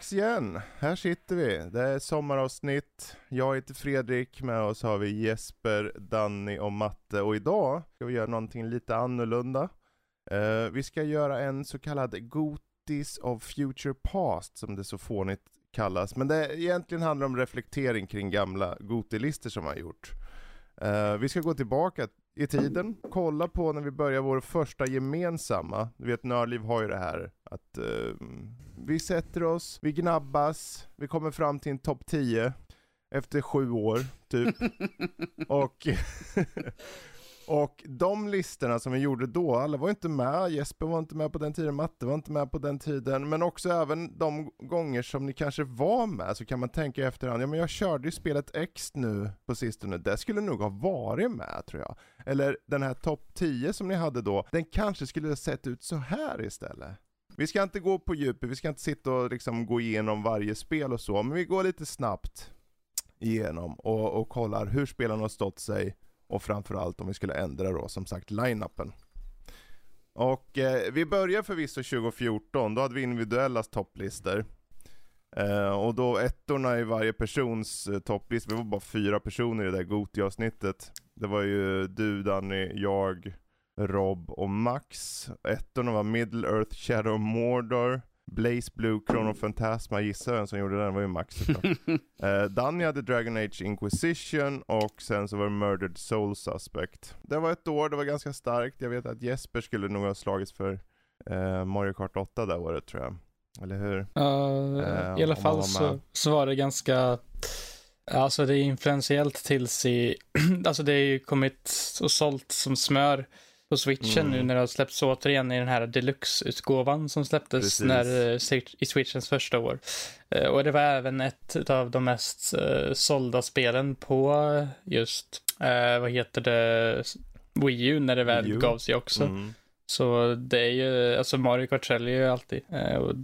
dags igen. Här sitter vi. Det är sommaravsnitt. Jag heter Fredrik. Med oss har vi Jesper, Danny och Matte. Och idag ska vi göra någonting lite annorlunda. Uh, vi ska göra en så kallad Gotis of Future Past, som det så fånigt kallas. Men det egentligen handlar om reflektering kring gamla Gotilistor som man gjort. Uh, vi ska gå tillbaka i tiden, kolla på när vi börjar vår första gemensamma, du vet Nördliv har ju det här att uh, vi sätter oss, vi gnabbas, vi kommer fram till en topp 10 efter sju år typ. och Och de listorna som vi gjorde då, alla var inte med, Jesper var inte med på den tiden, Matte var inte med på den tiden, men också även de gånger som ni kanske var med så kan man tänka i efterhand, ja men jag körde ju spelet X nu på sistone, det skulle nog ha varit med tror jag. Eller den här topp 10 som ni hade då, den kanske skulle ha sett ut så här istället. Vi ska inte gå på djupet, vi ska inte sitta och liksom gå igenom varje spel och så, men vi går lite snabbt igenom och, och kollar hur spelarna har stått sig och framförallt om vi skulle ändra då som sagt line-upen. Och eh, vi börjar förvisso 2014, då hade vi individuella topplistor. Eh, och då ettorna i varje persons eh, topplista, vi var bara fyra personer i det där Goti-avsnittet. Det var ju du, Danny, jag, Rob och Max. Ettorna var Middle Earth Shadow Mordor, Blaze Blue, Chrono Fantasma, gissa vem som gjorde den, var ju Max eh, Danny hade Dragon Age Inquisition och sen så var det Murdered Soul Suspect. Det var ett år, det var ganska starkt. Jag vet att Jesper skulle nog ha slagits för eh, Mario Kart 8 det året tror jag. Eller hur? Uh, uh, I alla fall så, så var det ganska Alltså det är influentiellt tills i, alltså det är ju kommit och sålt som smör på switchen mm. nu när det har släppts återigen i den här deluxe-utgåvan som släpptes Precis. när, eh, i switchens första år. Eh, och det var även ett av de mest uh, sålda spelen på just, vad heter det, Wii U när det väl Wii gav sig också. Mm. Så det är ju, alltså Mario Kart säljer ju alltid. Och...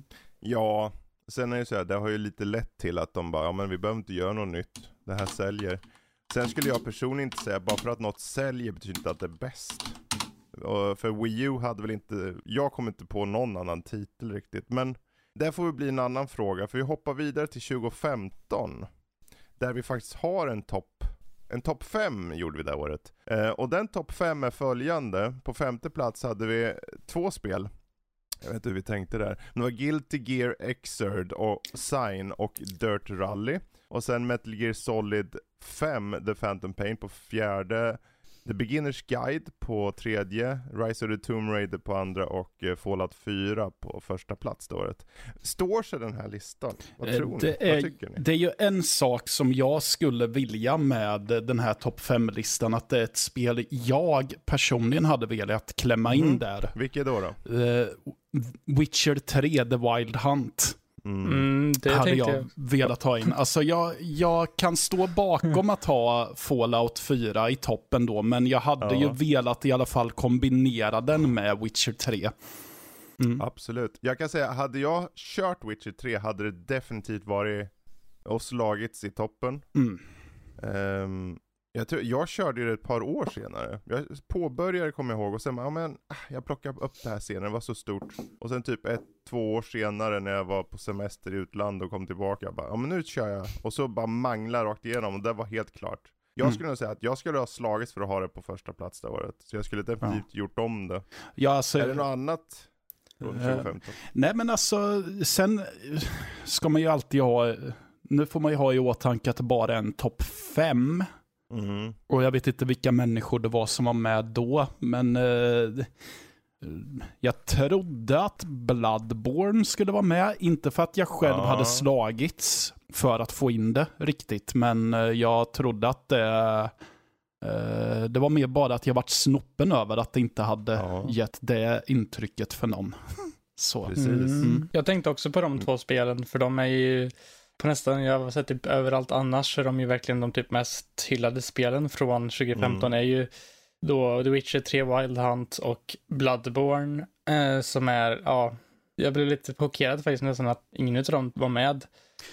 Ja, sen är det så här, det har ju lite lätt till att de bara, ja men vi behöver inte göra något nytt. Det här säljer. Sen skulle jag personligen inte säga, bara för att något säljer betyder inte att det är bäst. För Wii U hade väl inte, jag kom inte på någon annan titel riktigt. Men det får väl bli en annan fråga, för vi hoppar vidare till 2015. Där vi faktiskt har en topp, en topp 5 gjorde vi det året. Eh, och den topp 5 är följande. På femte plats hade vi två spel. Jag vet inte hur vi tänkte där. Det var Guilty Gear Xrd och Sign och Dirt Rally. Och sen Metal Gear Solid 5, The Phantom Pain på fjärde. The Beginners Guide på tredje, Rise of the Tomb Raider på andra och eh, Fallout 4 på första plats det året. Står sig den här listan? Vad eh, tror det ni? Är, Vad tycker ni? Det är ju en sak som jag skulle vilja med den här topp 5-listan, att det är ett spel jag personligen hade velat klämma in mm. där. Vilket då? då? Uh, Witcher 3, The Wild Hunt. Mm. Mm, det hade jag, jag velat ha in. Alltså jag, jag kan stå bakom att ha Fallout 4 i toppen då, men jag hade ja. ju velat i alla fall kombinera den med Witcher 3. Mm. Absolut. Jag kan säga, hade jag kört Witcher 3 hade det definitivt varit och slagits i toppen. Um, jag, tror, jag körde det ett par år senare. Jag påbörjade kommer jag ihåg och sen ja, men, ah, jag plockade upp det här senare, det var så stort. Och sen typ ett, två år senare när jag var på semester i utlandet och kom tillbaka, bara, ja men nu kör jag. Och så bara mangla rakt igenom och det var helt klart. Jag mm. skulle nog säga att jag skulle ha slagits för att ha det på första plats det året. Så jag skulle definitivt ja. gjort om det. Ja, alltså, är det något annat? Uh, nej men alltså, sen ska man ju alltid ha, nu får man ju ha i åtanke att bara en topp fem Mm. Och jag vet inte vilka människor det var som var med då, men eh, jag trodde att Bloodborne skulle vara med. Inte för att jag själv ja. hade slagits för att få in det riktigt, men eh, jag trodde att det eh, det var mer bara att jag vart snoppen över att det inte hade ja. gett det intrycket för någon. Så. Precis. Mm. Jag tänkte också på de två spelen, för de är ju på nästan, jag har sett typ överallt annars så är de ju verkligen de typ mest hyllade spelen från 2015 mm. är ju då The Witcher 3 Wild Hunt och Bloodborne eh, som är, ja, jag blev lite chockerad faktiskt nästan att ingen av dem var med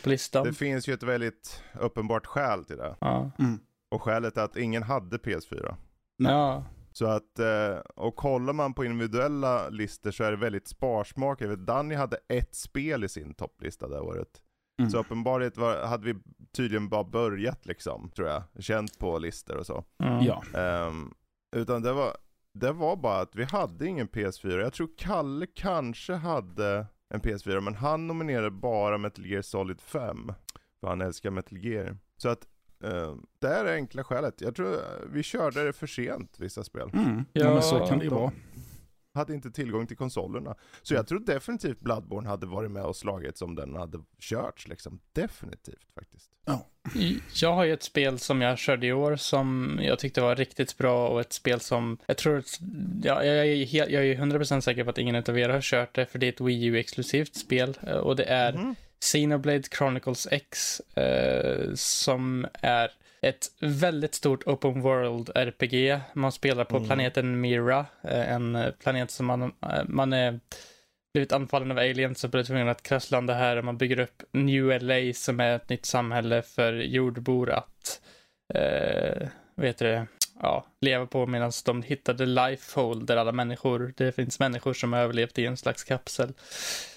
på listan. Det finns ju ett väldigt uppenbart skäl till det. Ja. Mm. Och skälet är att ingen hade PS4. Ja. Så att, eh, och kollar man på individuella listor så är det väldigt sparsmakat. Danny hade ett spel i sin topplista det året. Mm. Så uppenbarligen var, hade vi tydligen bara börjat liksom, tror jag. Känt på listor och så. Mm. Ja. Um, utan det var, det var bara att vi hade ingen PS4. Jag tror Kalle kanske hade en PS4, men han nominerade bara Metal Gear Solid 5. För han älskar Metal Gear. Så att Uh, det är det enkla skälet. Jag tror vi körde det för sent, vissa spel. Mm. Ja, ja, men så kan det ju vara. Hade inte tillgång till konsolerna. Så jag tror definitivt Bloodborne hade varit med och slagit som den hade körts liksom. Definitivt faktiskt. Ja. Jag har ju ett spel som jag körde i år som jag tyckte var riktigt bra och ett spel som jag tror, ja, jag, är helt, jag är 100% säker på att ingen av er har kört det för det är ett Wii U-exklusivt spel eh, och det är mm. Xenoblade Chronicles X eh, som är ett väldigt stort open world RPG. Man spelar på mm. planeten Mira, eh, en planet som man, eh, man är blivit anfallen av aliens och blivit tvungen att krasslanda här och man bygger upp New LA som är ett nytt samhälle för jordbor att, eh, vet det, ja, leva på medan de hittade Lifehole där alla människor, det finns människor som har överlevt i en slags kapsel.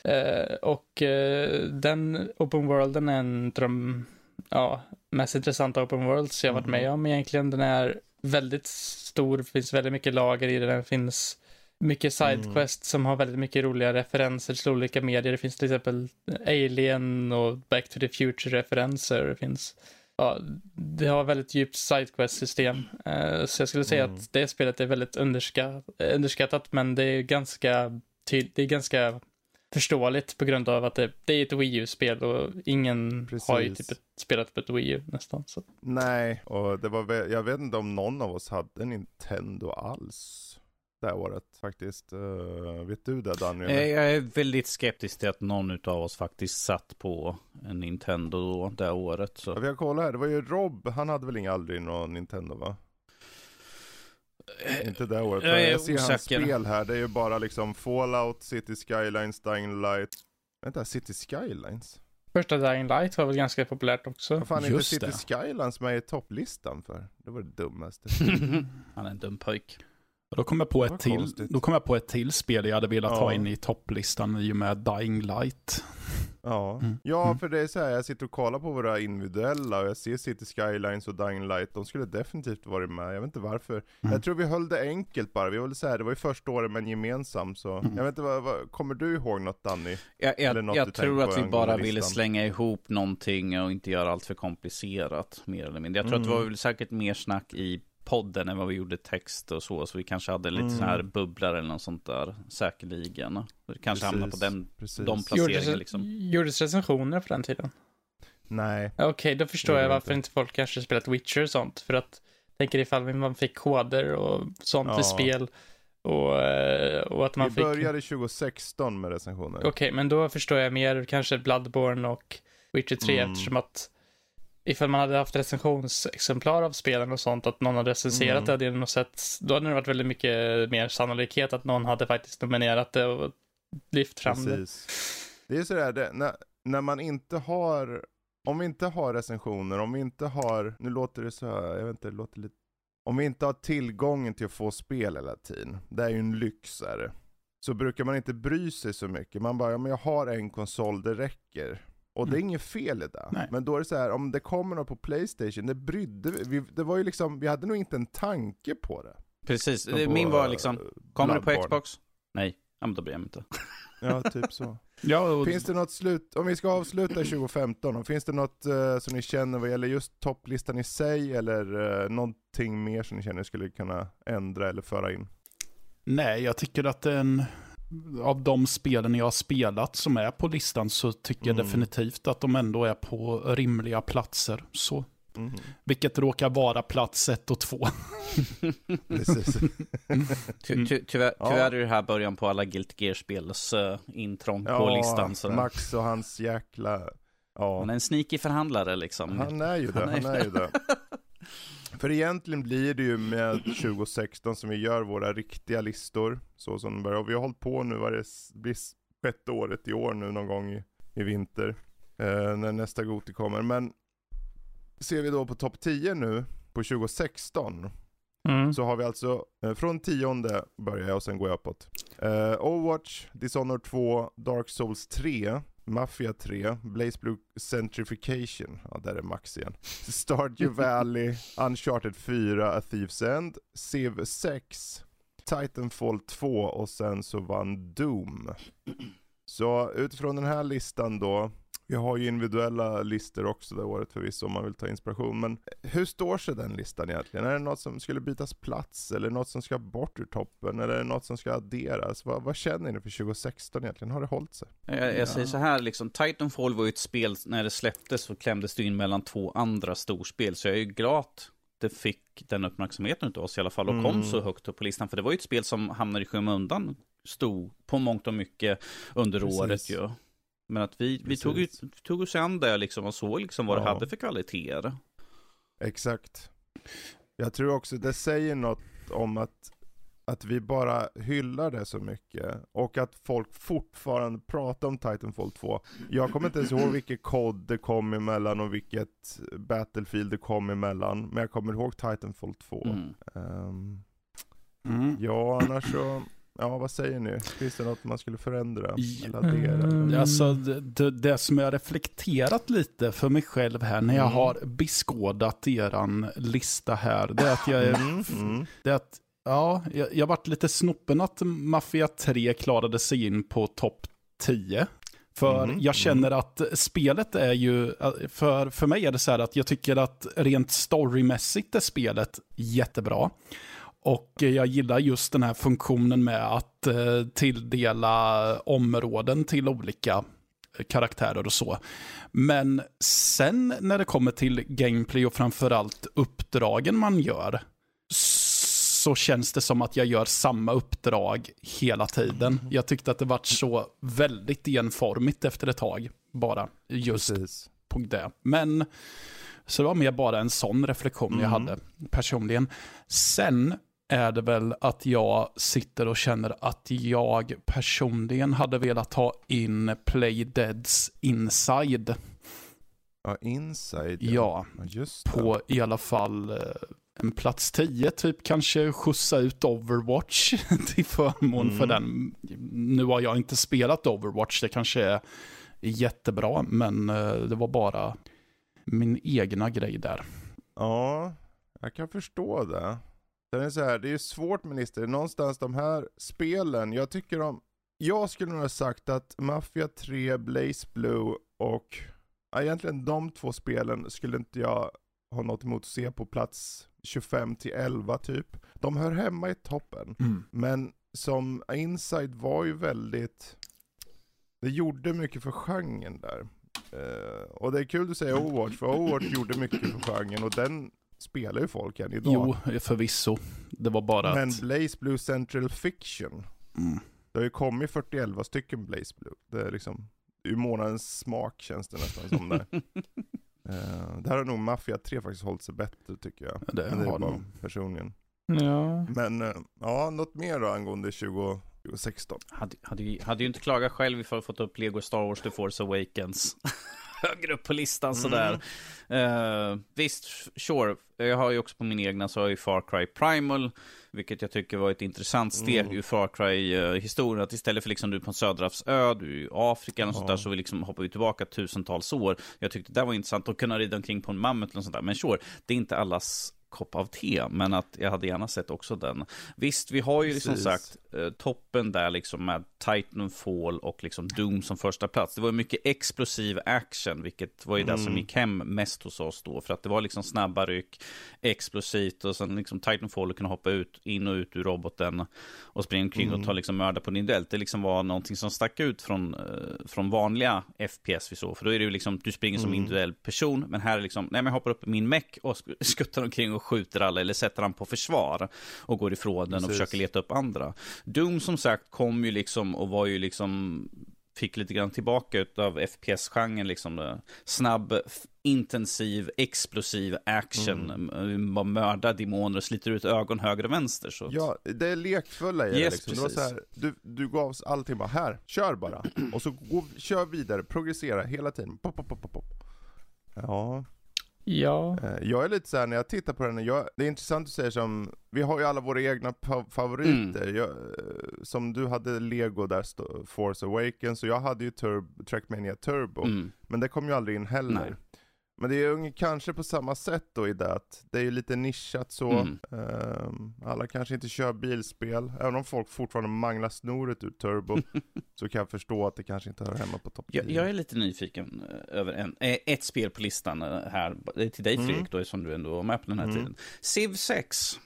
Eh, och eh, den open worlden är en de ja, mest intressanta open worlds jag varit med mm. om egentligen. Den är väldigt stor, det finns väldigt mycket lager i den, den finns mycket sidequest mm. som har väldigt mycket roliga referenser till olika medier. Det finns till exempel Alien och Back to the Future-referenser. Det finns ja, det har väldigt djupt sidequest-system. Uh, så jag skulle säga mm. att det spelet är väldigt underskattat, underskattat men det är ganska, det är ganska förståeligt på grund av att det, det är ett Wii U-spel och ingen Precis. har ju typ spelat på ett Wii U nästan. Så. Nej, och det var jag vet inte om någon av oss hade Nintendo alls det här året faktiskt. Uh, vet du det Daniel? Jag är väldigt skeptisk till att någon av oss faktiskt satt på en Nintendo det året. Så. Ja, vi har kollat här, det var ju Rob, han hade väl aldrig någon Nintendo va? Uh, Inte det året. Jag, jag ser osäker. hans spel här, det är ju bara liksom Fallout, City Skylines, Dying Light. Vänta, City Skylines? Första Dying Light var väl ganska populärt också. Vad fan är inte City Skylines med i topplistan för? Det var det dummaste. Han är en dum pojk. Då kom, jag på ett till, då kom jag på ett till spel jag hade velat ja. ha in i topplistan i och med Dying Light. Ja, mm. ja mm. för det är så här, jag sitter och kollar på våra individuella och jag ser City Skylines och Dying Light, de skulle definitivt varit med, jag vet inte varför. Mm. Jag tror vi höll det enkelt bara, vi var så här, det var ju första året men gemensam så, mm. jag vet inte, vad, vad, kommer du ihåg något Danny? Jag, jag, något jag tror att vi bara ville slänga ihop någonting och inte göra allt för komplicerat, mer eller mindre. Jag tror att det var mm. väl säkert mer snack i podden än vad vi gjorde text och så. Så vi kanske hade lite mm. så här bubblar eller något sånt där. Säkerligen. Det kanske hamnar på den, de placeringarna liksom. Gjordes recensioner på den tiden? Nej. Okej, okay, då förstår jag varför inte folk kanske spelat Witcher och sånt. För att, tänker ifall man fick koder och sånt ja. i spel. Och, eh, och att man vi fick... började 2016 med recensioner. Okej, okay, men då förstår jag mer kanske Bloodborne och Witcher 3 mm. eftersom att ifall man hade haft recensionsexemplar av spelen och sånt, att någon hade recenserat mm. det, hade något sätt, då hade det varit väldigt mycket mer sannolikhet att någon hade faktiskt nominerat det och lyft fram Precis. det. Det är sådär, det, när, när man inte har, om vi inte har recensioner, om vi inte har, nu låter det så här, jag vet inte, det låter lite, om vi inte har tillgången till att få spel hela tiden, det är ju en lyx är det. Så brukar man inte bry sig så mycket, man bara, ja men jag har en konsol, det räcker. Och det är mm. inget fel i det. Nej. Men då är det så här, om det kommer något på Playstation, det brydde vi, det var ju liksom, vi hade nog inte en tanke på det. Precis, på, min var liksom, kommer det på Xbox? Nej, ja, men då bryr jag inte. Ja, typ så. ja, och... Finns det något slut, om vi ska avsluta 2015, finns det något uh, som ni känner vad gäller just topplistan i sig, eller uh, någonting mer som ni känner skulle kunna ändra eller föra in? Nej, jag tycker att det är en av de spelen jag har spelat som är på listan så tycker mm. jag definitivt att de ändå är på rimliga platser. Så. Mm. Vilket råkar vara plats ett och två. Precis. ty, ty, tyvärr, tyvärr är det här början på alla Guilt Gear-spels uh, intrång ja, på listan. Så. Max och hans jäkla... Ja. Han är en sneaky förhandlare liksom. Han är ju det, han är, han är ju det. För egentligen blir det ju med 2016 som vi gör våra riktiga listor. Så som börjar. Och vi har hållit på nu, vad det blir sjätte året i år nu någon gång i, i vinter. Eh, när nästa Goti kommer. Men ser vi då på topp 10 nu på 2016. Mm. Så har vi alltså, eh, från tionde börjar jag och sen går jag uppåt. Uh, Overwatch, Dishonored 2, Dark Souls 3, Mafia 3, Blaze Blue Centrification, ja där är Max igen. Stardew Valley, Uncharted 4, A Thief's End, Civ 6, Titanfall 2 och sen så vann Doom. Så utifrån den här listan då, vi har ju individuella listor också det året förvisso om man vill ta inspiration. Men hur står sig den listan egentligen? Är det något som skulle bytas plats? Eller något som ska bort ur toppen? Eller är det något som ska adderas? Vad, vad känner ni för 2016 egentligen? Har det hållit sig? Jag, jag ja. säger så här, liksom, Titanfall var ju ett spel, när det släpptes så klämdes det in mellan två andra storspel. Så jag är ju glad det fick den uppmärksamheten av oss i alla fall och mm. kom så högt upp på listan. För det var ju ett spel som hamnade i skymundan, stod på mångt och mycket under Precis. året ju. Men att vi, vi tog, ut, tog oss an det liksom och såg liksom vad ja. det hade för kvaliteter. Exakt. Jag tror också det säger något om att, att vi bara hyllar det så mycket. Och att folk fortfarande pratar om Titanfall 2. Jag kommer inte ens ihåg vilket kod det kom emellan och vilket Battlefield det kom emellan. Men jag kommer ihåg Titanfall 2. Mm. Um, mm. Ja, annars så Ja, vad säger ni? Finns det något man skulle förändra? Eller addera? Mm. Alltså, det, det, som jag reflekterat lite för mig själv här när jag mm. har beskådat eran lista här, det är att jag är... Mm. mm. Det är att, ja, jag, jag varit lite snoppen att Mafia 3 klarade sig in på topp 10. För mm, jag känner mm. att spelet är ju, för, för mig är det så här att jag tycker att rent storymässigt är spelet jättebra. Och jag gillar just den här funktionen med att eh, tilldela områden till olika karaktärer och så. Men sen när det kommer till gameplay och framförallt uppdragen man gör, så känns det som att jag gör samma uppdrag hela tiden. Jag tyckte att det var så väldigt enformigt efter ett tag, bara just Precis. på det. Men, så det var mer bara en sån reflektion mm. jag hade personligen. Sen är det väl att jag sitter och känner att jag personligen hade velat ha in Play Deads Inside. Ja, Inside. Ja, Just på i alla fall eh, en plats 10, typ kanske skjutsa ut Overwatch till förmån mm. för den. Nu har jag inte spelat Overwatch, det kanske är jättebra, men eh, det var bara min egna grej där. Ja, jag kan förstå det. Sen är det så här, det är svårt minister, någonstans de här spelen, jag tycker om, jag skulle nog ha sagt att Mafia 3, Blaze Blue och ja, egentligen de två spelen skulle inte jag ha något emot att se på plats 25 till 11 typ. De hör hemma i toppen, mm. men som Inside var ju väldigt, det gjorde mycket för genren där. Uh, och det är kul att säga Overwatch, för Overwatch gjorde mycket för genren och den spelar ju folk än idag. Jo, förvisso. Det var bara Men att... Blaze Blue Central Fiction. Mm. Det har ju kommit 41 stycken Blaze Blue. Det är liksom, ur månadens smak känns det nästan som det. uh, där har nog Mafia 3 faktiskt hållit sig bättre tycker jag. Det, det har bara personligen. Ja. Men uh, ja, något mer då angående 20, 2016? Hade, hade, hade ju inte klagat själv ifall fått upp Lego Star Wars The Force Awakens. högre upp på listan mm. sådär. Uh, visst, sure. Jag har ju också på min egna så har jag ju Far Cry Primal. Vilket jag tycker var ett intressant steg mm. ur Far Cry-historien. Att istället för liksom du på en söderhavsö, du är i Afrika och sånt där, så vi liksom hoppar vi tillbaka tusentals år. Jag tyckte det var intressant att kunna rida omkring på en mammut eller sånt där. Men sure, det är inte allas kopp av te, men att jag hade gärna sett också den. Visst, vi har ju liksom sagt eh, toppen där liksom med Titanfall och liksom Doom som första plats. Det var mycket explosiv action, vilket var ju mm. det som mm. gick hem mest hos oss då, för att det var liksom snabba ryck, explosivt och sen liksom Titanfall och kunna hoppa ut, in och ut ur roboten och springa omkring mm. och ta liksom mörda på din Det liksom var någonting som stack ut från, eh, från vanliga FPS vi såg, för då är det ju liksom, du springer som mm. individuell person, men här är liksom, nej men jag hoppar upp i min meck och skuttar omkring och skjuter alla eller sätter han på försvar och går ifrån den och försöker leta upp andra. Doom som sagt kom ju liksom och var ju liksom fick lite grann tillbaka av FPS-genren, liksom snabb, intensiv, explosiv action. Mm. Man mördar demoner och sliter ut ögon höger och vänster. Så ja, det är lekfulla i det. Yes, liksom. det var så här, du, du gav oss allting bara, här, kör bara. Och så gå, kör vidare, progressera hela tiden. Pop, pop, pop, pop. Ja, Ja. Eh, jag är lite såhär när jag tittar på den, jag, det är intressant att säga som, vi har ju alla våra egna favoriter. Mm. Jag, eh, som du hade Lego där, Force Awakens, och jag hade ju Turbo, Trackmania Turbo. Mm. Men det kom ju aldrig in heller. Nej. Men det är ju kanske på samma sätt då i det att det är ju lite nischat så. Mm. Um, alla kanske inte kör bilspel. Även om folk fortfarande manglar snoret ur turbo så kan jag förstå att det kanske inte hör hemma på topp 10. Jag, jag, är lite nyfiken eh, över en, eh, ett spel på listan eh, här. Det är till dig mm. Fredrik mm. då, som du ändå var med på den här mm. tiden. Civ 6.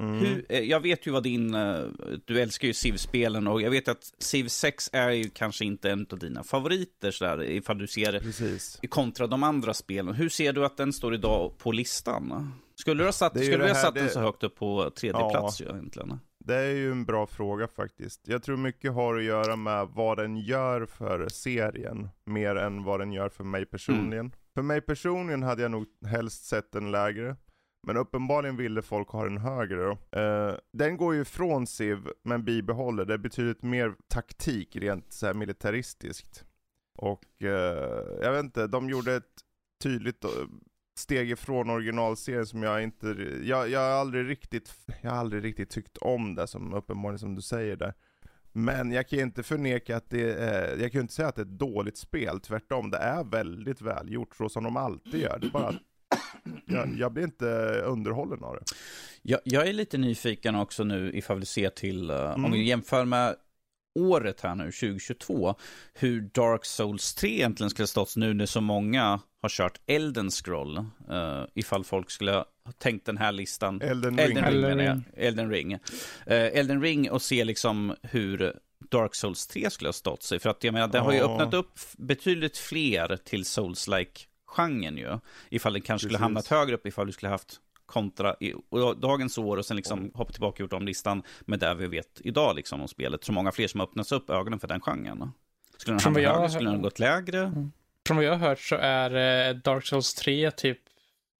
Mm. Hur, eh, jag vet ju vad din, eh, du älskar ju Civ-spelen och jag vet att Civ 6 är ju kanske inte en av dina favoriter sådär, ifall du ser Precis. kontra de andra spelen. Hur ser du att den står idag på listan? Skulle du ha satt, skulle du ha satt det... den så högt upp på tredje ja. plats ju, egentligen? Det är ju en bra fråga faktiskt. Jag tror mycket har att göra med vad den gör för serien, mer än vad den gör för mig personligen. Mm. För mig personligen hade jag nog helst sett den lägre. Men uppenbarligen ville folk ha den högre då. Eh, den går ju ifrån SIV, men bibehåller. Det är betydligt mer taktik rent så här militaristiskt. Och eh, jag vet inte, de gjorde ett tydligt eh, steg ifrån originalserien som jag inte, jag, jag har aldrig riktigt, jag har aldrig riktigt tyckt om det som uppenbarligen som du säger där. Men jag kan ju inte förneka att det är, jag kan ju inte säga att det är ett dåligt spel, tvärtom. Det är väldigt välgjort så som de alltid gör. Det är bara jag, jag blir inte underhållen av det. Jag, jag, är lite nyfiken också nu ifall vi ser till, uh, mm. om vi jämför med året här nu, 2022, hur Dark Souls 3 egentligen skulle stått nu när så många har kört Elden Scroll. Uh, ifall folk skulle ha tänkt den här listan. Elden Ring. Elden Ring, Elden Ring. Elden Ring. Uh, Elden Ring och se liksom hur Dark Souls 3 skulle ha stått sig. För att jag menar, det har ju öppnat upp betydligt fler till Souls-like genren ju. Ifall det kanske skulle hamnat högre upp ifall du skulle haft kontra i dagens år och sen liksom mm. hoppa tillbaka och gjort om listan med det vi vet idag liksom om spelet. Så många fler som öppnats upp ögonen för den genren. Skulle den hamna högre, skulle den gått lägre? Mm. Från vad jag har hört så är eh, Dark Souls 3 typ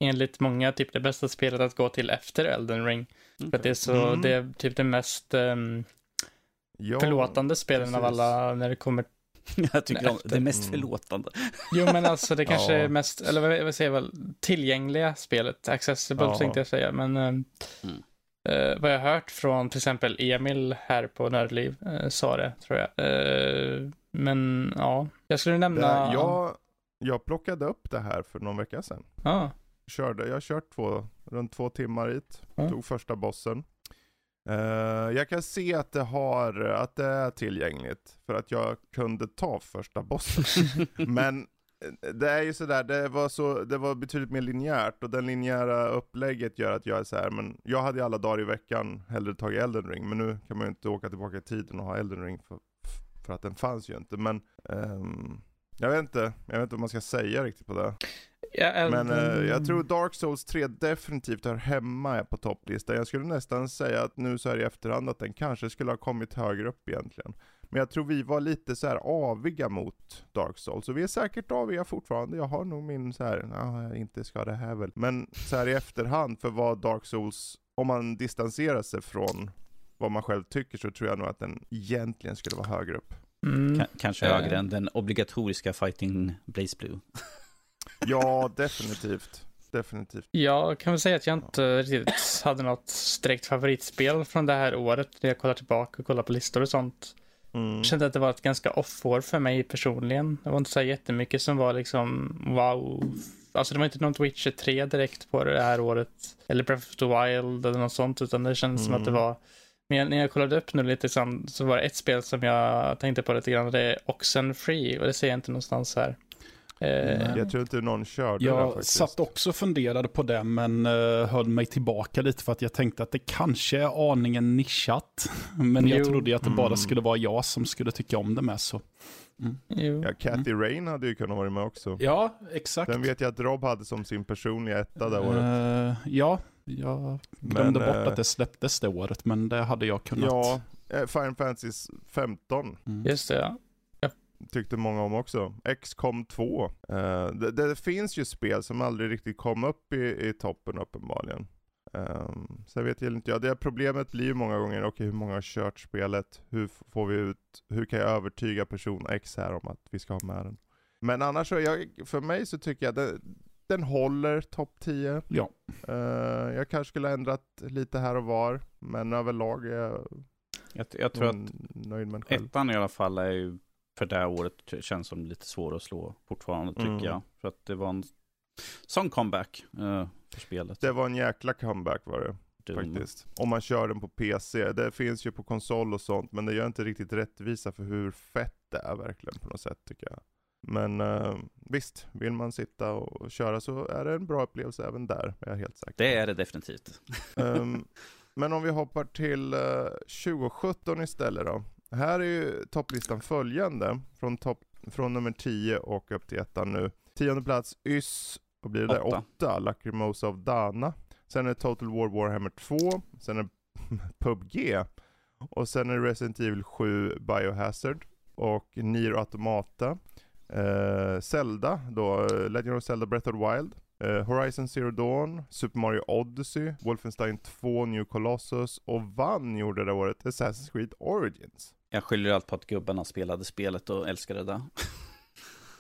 enligt många typ det bästa spelet att gå till efter Elden Ring. Okay. För att det är så, mm. det är typ det mest um, ja, förlåtande spelen precis. av alla när det kommer Jag tycker om det mest mm. förlåtande. Jo, men alltså det kanske ja. är mest, eller vad, säger jag väl, tillgängliga spelet. Accessible ja. tänkte jag säga, men eh, mm. uh, vad jag har hört från till exempel Emil här på Nördliv uh, sa det, tror jag. Uh, men ja, jag skulle nämna... Det, jag, jag plockade upp det här för någon vecka sedan. Ah. Körde, jag har kört två, runt två timmar hit. Ah. Tog första bossen. Uh, jag kan se att det, har, att det är tillgängligt, för att jag kunde ta första bossen. Men eh, det är ju sådär, det var, så, det var betydligt mer linjärt och det linjära upplägget gör att jag är så här, men jag hade ju alla dagar i veckan hellre tagit Elden Ring, men nu kan man ju inte åka tillbaka i tiden och ha Elden Ring för, för att den fanns ju inte. Men um, jag vet inte, jag vet inte vad man ska säga riktigt på det. Ja, Men eh, jag tror Dark Souls 3 definitivt hör hemma på topplistan. Jag skulle nästan säga att nu så här i efterhand att den kanske skulle ha kommit högre upp egentligen. Men jag tror vi var lite så här aviga mot Dark Souls. Och vi är säkert aviga fortfarande. Jag har nog min så här, nah, inte ska det här väl. Men så här i efterhand för vad Dark Souls, om man distanserar sig från vad man själv tycker så tror jag nog att den egentligen skulle vara högre upp. Mm. kanske högre än den obligatoriska Fighting Blaze Blue. Ja, definitivt. Definitivt. Jag kan väl säga att jag inte riktigt hade något direkt favoritspel från det här året när jag kollar tillbaka och kollar på listor och sånt. Mm. Jag kände att det var ett ganska off-år för mig personligen. Det var inte så jättemycket som var liksom wow. Alltså det var inte något Witcher 3 direkt på det här året. Eller Breath of the Wild eller något sånt. Utan det kändes mm. som att det mm. Var men när jag kollade upp nu lite så var det ett spel som jag tänkte på lite grann. Det är Oxenfree och det ser jag inte någonstans här. Eh, jag tror inte någon körde jag det Jag satt också och funderade på det, men uh, höll mig tillbaka lite för att jag tänkte att det kanske är aningen nischat. Men jo. jag trodde att det bara mm. skulle vara jag som skulle tycka om det med. Så. Mm. Ja, Cathy mm. Rain hade ju kunnat vara med också. Ja, exakt. Den vet jag att Rob hade som sin personliga etta det året. Uh, ja, jag glömde men, bort uh, att det släpptes det året, men det hade jag kunnat. Ja, Final Fantasy 15. Mm. Just det, ja tyckte många om också. XCOM 2. Uh, eh, det, det, finns ju spel som aldrig riktigt kom upp i, i toppen uppenbarligen. Um, sen vet jag inte jag, det problemet blir ju många gånger, okej okay, hur många har kört spelet? Hur får vi ut, hur kan jag övertyga person X här om att vi ska ha med den? Men annars så, jag, för mig så tycker jag det, den håller topp 10. Ja. Uh, jag kanske skulle ha ändrat lite här och var, men överlag är jag, jag, jag tror att nöjd med själv. ettan i alla fall är ju för det här året känns som lite svår att slå fortfarande tycker mm. jag. För att det var en sån comeback uh, för spelet. Det var en jäkla comeback var det. Dum. Faktiskt. Om man kör den på PC. Det finns ju på konsol och sånt, men det gör inte riktigt rättvisa för hur fett det är verkligen på något sätt tycker jag. Men uh, visst, vill man sitta och köra så är det en bra upplevelse även där, är jag helt säker Det är det definitivt. um, men om vi hoppar till eh, 2017 istället då. Här är ju topplistan följande, från, topp, från nummer 10 och upp till ettan nu. Tionde plats Ys, vad blir det? 8. Lacrimosa of Dana. Sen är det Total War Warhammer 2. Sen är det PubG. Och sen är det Resident Evil 7 Biohazard. Och Nier Automata. Eh, Zelda då, Legend of Zelda Breath of the Wild. Eh, Horizon Zero Dawn, Super Mario Odyssey, Wolfenstein 2, New Colossus och vann gjorde det året Assassin's Creed Origins. Jag skyller allt på att gubbarna spelade spelet och älskade det.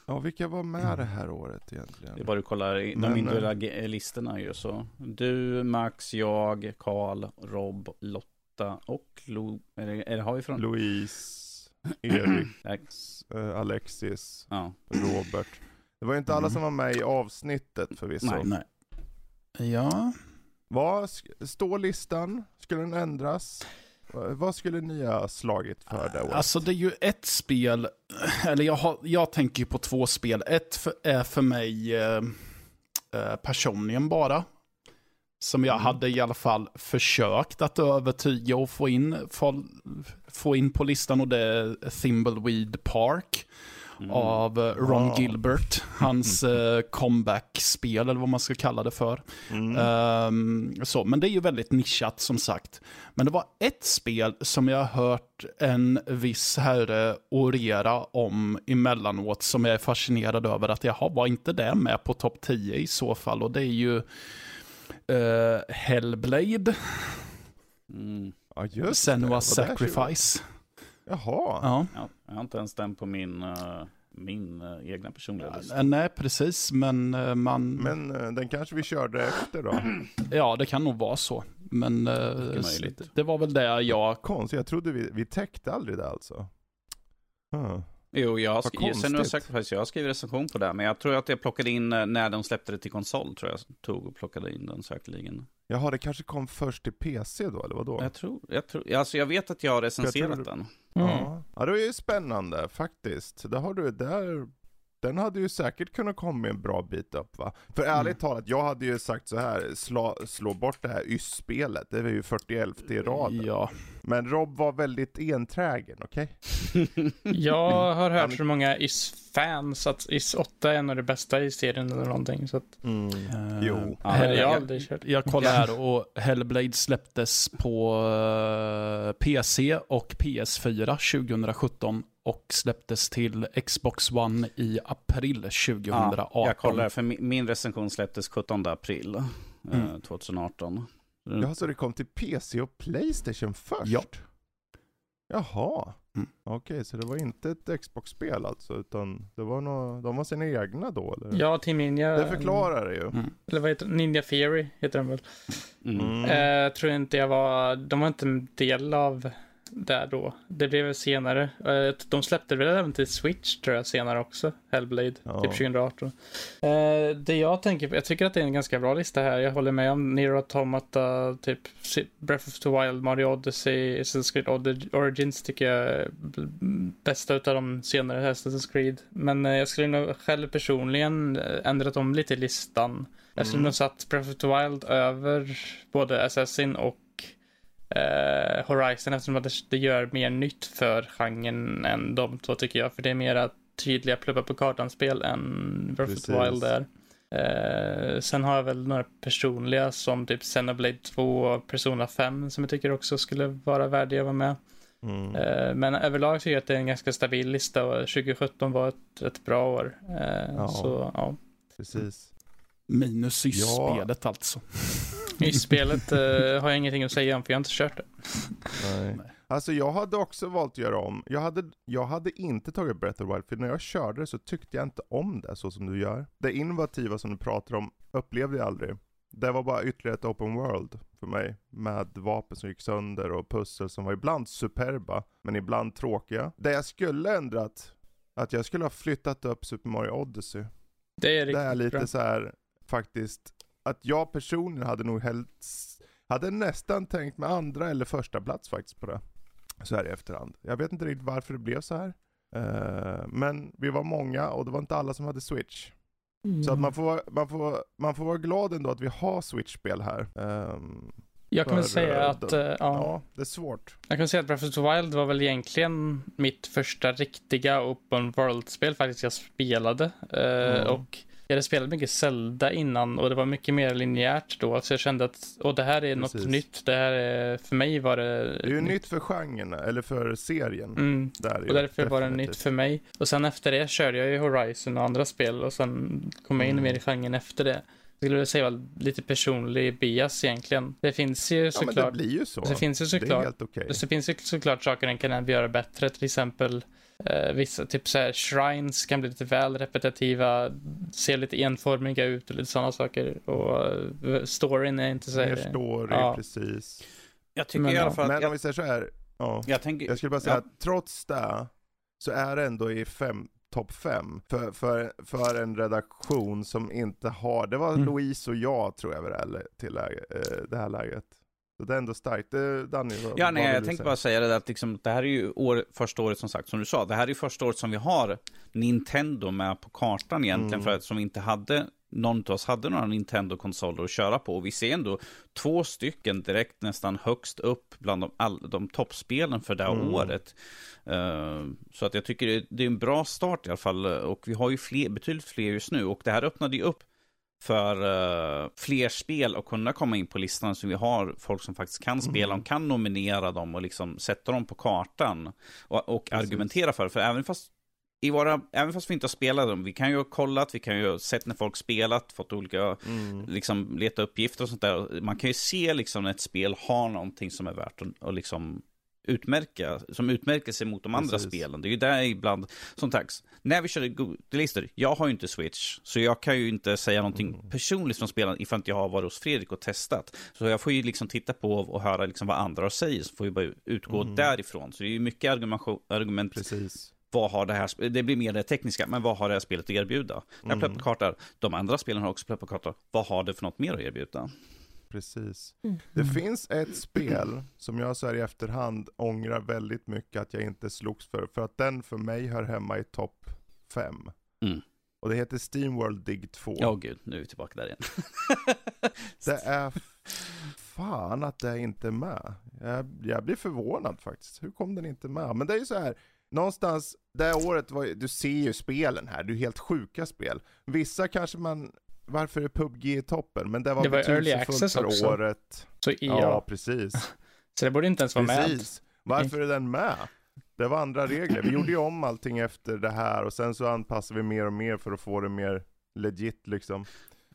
Ja, vilka var med det här året egentligen? Det är bara du kollar de individuella listorna ju så. Du, Max, jag, Karl, Rob, Lotta och Lo... Är det, är det har vi från? Louise, Erik, uh, Alexis, ja. Robert. Det var ju inte alla mm. som var med i avsnittet förvisso. Nej, nej. Ja. Vad står listan? Skulle den ändras? Vad skulle ni ha slagit för det året? Alltså det är ju ett spel, eller jag, har, jag tänker ju på två spel. Ett för, är för mig eh, eh personligen bara. Som jag mm. hade i alla fall försökt att övertyga och få in, få, få in på listan och det är Thimbleweed Park. Mm. av eh, Ron oh. Gilbert. Hans uh, comeback-spel eller vad man ska kalla det för. Mm. Um, så, men det är ju väldigt nischat som sagt. Men det var ett spel som jag har hört en viss herre orera om emellanåt som jag är fascinerad över att jaha, var inte det med på topp 10 i så fall? Och det är ju uh, Hellblade. Mm. Ja, just Senua Sacrifice. Jaha. Ja. ja. Jag har inte ens den på min, uh, min uh, egna personliga lista. Ja, nej, precis, men uh, man... Men den kanske vi körde efter då? ja, det kan nog vara så. Men det, det var väl det jag... Konstigt, jag trodde vi, vi täckte aldrig det alltså. Huh. Jo, jag, sk- sen har jag, jag har skrivit recension på det, men jag tror att jag plockade in när de släppte det till konsol, tror jag tog och plockade in den säkerligen. Jaha, det kanske kom först till PC då, eller vadå? Jag tror, jag tror, alltså jag vet att jag har recenserat jag tror, den. Mm. Ja. ja, det är ju spännande faktiskt. Där har du, där, den hade ju säkert kunnat komma en bra bit upp va? För mm. ärligt talat, jag hade ju sagt så här, slå, slå bort det här YS-spelet, det var ju 41 i raden. Ja. Men Rob var väldigt enträgen, okej? Okay? jag har hört så många YS-fans att YS 8 är en av de bästa i serien eller någonting. Så att... mm. uh, jo. Ja, jag, jag, aldrig kört. jag kollar här och Hellblade släpptes på uh, eh, PC och PS4 2017 och släpptes till Xbox One i april 2018. Ja, jag kollar, för min recension släpptes 17 april eh, mm. 2018. Mm. Ja, så det kom till PC och Playstation först? Ja. Jaha. Mm. Okej, okay, så det var inte ett Xbox-spel alltså, utan det var nog, de var sina egna då eller? Ja, Team Ninja. Det förklarar det ju. Mm. Eller vad heter Ninja Theory heter den väl. Mm. Uh, tror inte jag var, de var inte en del av där då. Det blev senare. Eh, de släppte väl även till Switch tror jag senare också. Hellblade, ja. typ 2018. Eh, det jag tänker på, jag tycker att det är en ganska bra lista här. Jag håller med om Nero Automata, typ Breath of the Wild, Mario Odyssey, Assassin's Creed Origins tycker jag är bästa utav de senare Assassin's Creed. Men eh, jag skulle nog själv personligen ändrat om lite listan. Jag skulle mm. nog satt Breath of the Wild över både Assassin och eh, Horizon eftersom att det, gör mer nytt för genren än de två tycker jag. För det är mera tydliga pluppa på kartan-spel än Breath of the Wild är. Eh, sen har jag väl några personliga som typ Xenoblade 2 och Persona 5 som jag tycker också skulle vara värdiga att vara med. Mm. Eh, men överlag tycker jag att det är en ganska stabil lista och 2017 var ett, ett bra år. Eh, ja, så, ja. Precis. Minus ja. spelet alltså. I spelet uh, har jag ingenting att säga om för jag har inte kört det. Nej. Alltså jag hade också valt att göra om. Jag hade, jag hade inte tagit Breath of the Wild, för när jag körde det så tyckte jag inte om det så som du gör. Det innovativa som du pratar om upplevde jag aldrig. Det var bara ytterligare ett open world för mig. Med vapen som gick sönder och pussel som var ibland superba, men ibland tråkiga. Det jag skulle ändrat, att jag skulle ha flyttat upp Super Mario Odyssey. Det är riktigt Det är lite bra. så här faktiskt, att jag personligen hade nog helst, hade nästan tänkt med andra eller första plats faktiskt på det. Så här i efterhand. Jag vet inte riktigt varför det blev så här. Eh, men vi var många och det var inte alla som hade Switch. Så att man får, man, får, man får vara glad ändå att vi har Switch-spel här. Ehm, Jag kan väl säga eh, att, de- eh, ja, ja, det är svårt. jag kan säga att Breath of the Wild var väl egentligen mitt första riktiga open world-spel faktiskt jag spelade. Eh, Mm. Och jag hade spelat mycket Zelda innan och det var mycket mer linjärt då. Så jag kände att, och det här är något Precis. nytt. Det här är, för mig var det... Det är ju nytt för genren, eller för serien. Mm. Där är Och därför var det definitivt. nytt för mig. Och sen efter det körde jag ju Horizon och andra spel och sen kom jag in Mm. mer i genren efter det. Jag skulle vilja säga lite personlig bias egentligen. Det finns ju Ja men det såklart, blir ju så. det finns ju det är såklart, helt okej. det finns ju såklart saker den kan göra bättre. Till exempel eh, vissa, typ så här shrines kan bli lite väl repetitiva, ser lite enformiga ut och lite sådana saker. Och eh, storyn är inte så Mer story, ja. precis. Jag tycker Men i alla fall Men att om jag, vi säger så här, ja. jag tänker... Jag skulle bara säga Ja. att trots det så är det ändå i fem, topp fem för, för, för en redaktion som inte har, det var Mm. Louise och jag tror jag vid till eh, det här läget. Så det är ändå starkt. Det, Danny, vad, Ja, vad nej, vill jag tänkte bara säga det att liksom, det här är ju år, första året som sagt, som du sa, det här är första året som vi har Nintendo med på kartan egentligen, Mm. för att som vi inte hade, någon av oss hade några Nintendo-konsoler att köra på. Och vi ser ändå två stycken direkt nästan högst upp bland de, all, de toppspelen för det här Mm. året. Eh, så att jag tycker det, det är en bra start i alla fall, och vi har ju fler, betydligt fler just nu, och det här öppnade ju upp för eh, fler spel att kunna komma in på listan så vi har folk som faktiskt kan spela, Mm. de kan nominera dem och liksom sätta dem på kartan och, och argumentera för det. För även fast, i våra, även fast vi inte har spelat dem, vi kan ju ha kollat, vi kan ju ha sett när folk spelat, fått olika, Mm. liksom leta uppgifter och sånt där. Man kan ju se liksom när ett spel har någonting som är värt att liksom utmärka, som utmärker sig mot de andra Precis. spelen. Det är ju där ibland, som sagt, när vi körde Google-listor, jag har ju inte Switch, så jag kan ju inte säga någonting Mm. personligt från spelen ifall inte jag har varit hos Fredrik och testat. Så jag får ju liksom titta på och höra liksom vad andra säger, så får vi bara utgå Mm. därifrån. Så det är ju mycket argument, Precis. vad har det här, det blir mer det tekniska, men vad har det här spelet att erbjuda? Mm. plöpkartor, de andra spelen har också plöpkartor, vad har det för något mer att erbjuda? Precis. Det finns ett spel som jag så här i efterhand ångrar väldigt mycket att jag inte slogs för. För att den för mig hör hemma i topp 5. Mm. Och det heter Steamworld Dig 2. Ja, gud, nu är vi tillbaka där igen. Det är fan att det inte är med. Jag, jag blir förvånad faktiskt. Hur kom den inte med? Men det är ju så här. Någonstans, det här året var du ser ju spelen här, det är helt sjuka spel. Vissa kanske man, varför är PubG i toppen? Men det var, Det var early access för också. året. Så Ja, ja, precis. så det borde inte ens vara med. Precis. Varför är den med? Det var andra regler. Vi gjorde ju om allting efter det här och sen så anpassade vi mer och mer för att få det mer legit liksom.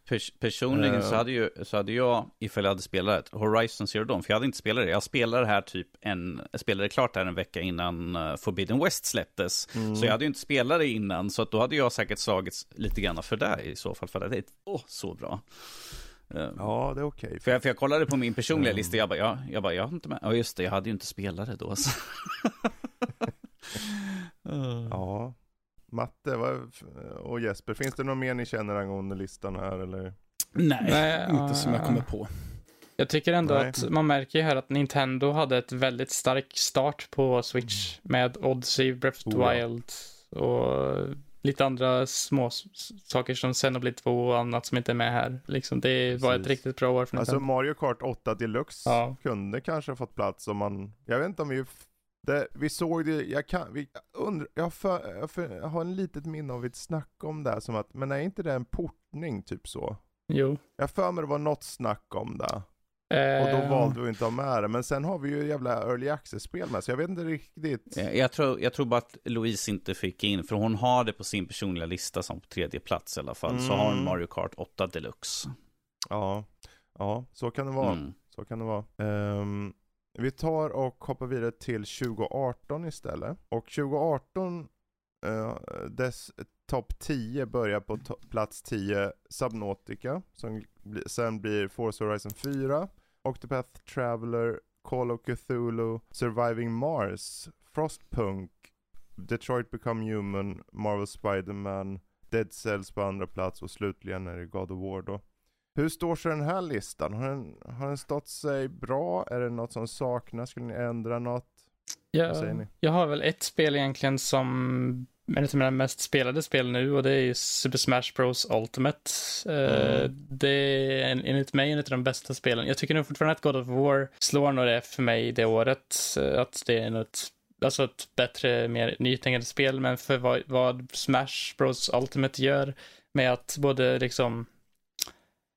Pers- personligen Eh. så, hade ju, så hade jag, ifall jag hade spelat Horizon Zero Dawn, för jag hade inte spelat det. Jag spelade här typ en, jag spelade klart här en vecka innan eh, Forbidden West släpptes. Mm. Så jag hade ju inte spelat det innan, så att då hade jag säkert slagits lite grann för det i så fall, för det är åh, så bra. Eh, Ja, det är okej. För jag, för jag kollade på min personliga Mm. lista, jag bara, ja, jag bara, jag har inte med, ja just det, jag hade ju inte spelat det då. Så. Eh. Ja. Matte vad, och Jesper, finns det något mer ni känner angående listan här eller? Nej, Nej, inte som jag ja. kommer på. Jag tycker ändå Nej. att man märker ju här att Nintendo hade ett väldigt stark start på Switch med Odyssey, Breath of the Oh, ja. Wild och lite andra små saker som Xenoblade 2 och annat som inte är med här. Liksom, det var ett Precis. riktigt bra år för Alltså Nintendo. Mario Kart 8 Deluxe Ja. kunde kanske ha fått plats om man, jag vet inte om vi, det, vi såg det, jag kan, vi, jag undrar, jag har, för, jag, för, jag har en litet minne av ett snack om det här som att, men är inte det en portning typ så? Jo. Jag för mig det var något snack om det. Och då Eh, valde vi inte att ha med det. Men sen har vi ju jävla early access-spel med, så jag vet inte riktigt. Jag tror, jag tror bara att Louise inte fick in, för hon har det på sin personliga lista som på tredje plats i alla fall, så har hon Mm. Mario Kart 8 Deluxe. Ja. Ja, så kan det vara. Mm. Så kan det vara. Um, vi tar och hoppar vidare till 2018 istället. Och 2018, uh, eh, dess topp 10 börjar på plats 10 Subnautica, som bli sen blir Forza Horizon 4, Octopath Traveler, Call of Cthulhu, Surviving Mars, Frostpunk, Detroit Become Human, Marvel Spiderman, Dead Cells på andra plats och slutligen är det God of War då. Hur står sig den här listan? Har den, har den stått sig bra? Är det något som saknas? Skulle ni ändra något? Ja, jag har väl ett spel egentligen som är ett av mina mest spelade spel nu och det är ju Super Smash Bros Ultimate. Eh, mm. det är enligt mig en av de bästa spelen. Jag tycker nog fortfarande att God of War slår nog det för mig det året. Eh, att det är något alltså ett bättre, mer nytänkande spel, men för vad, vad Smash Bros Ultimate gör med att både liksom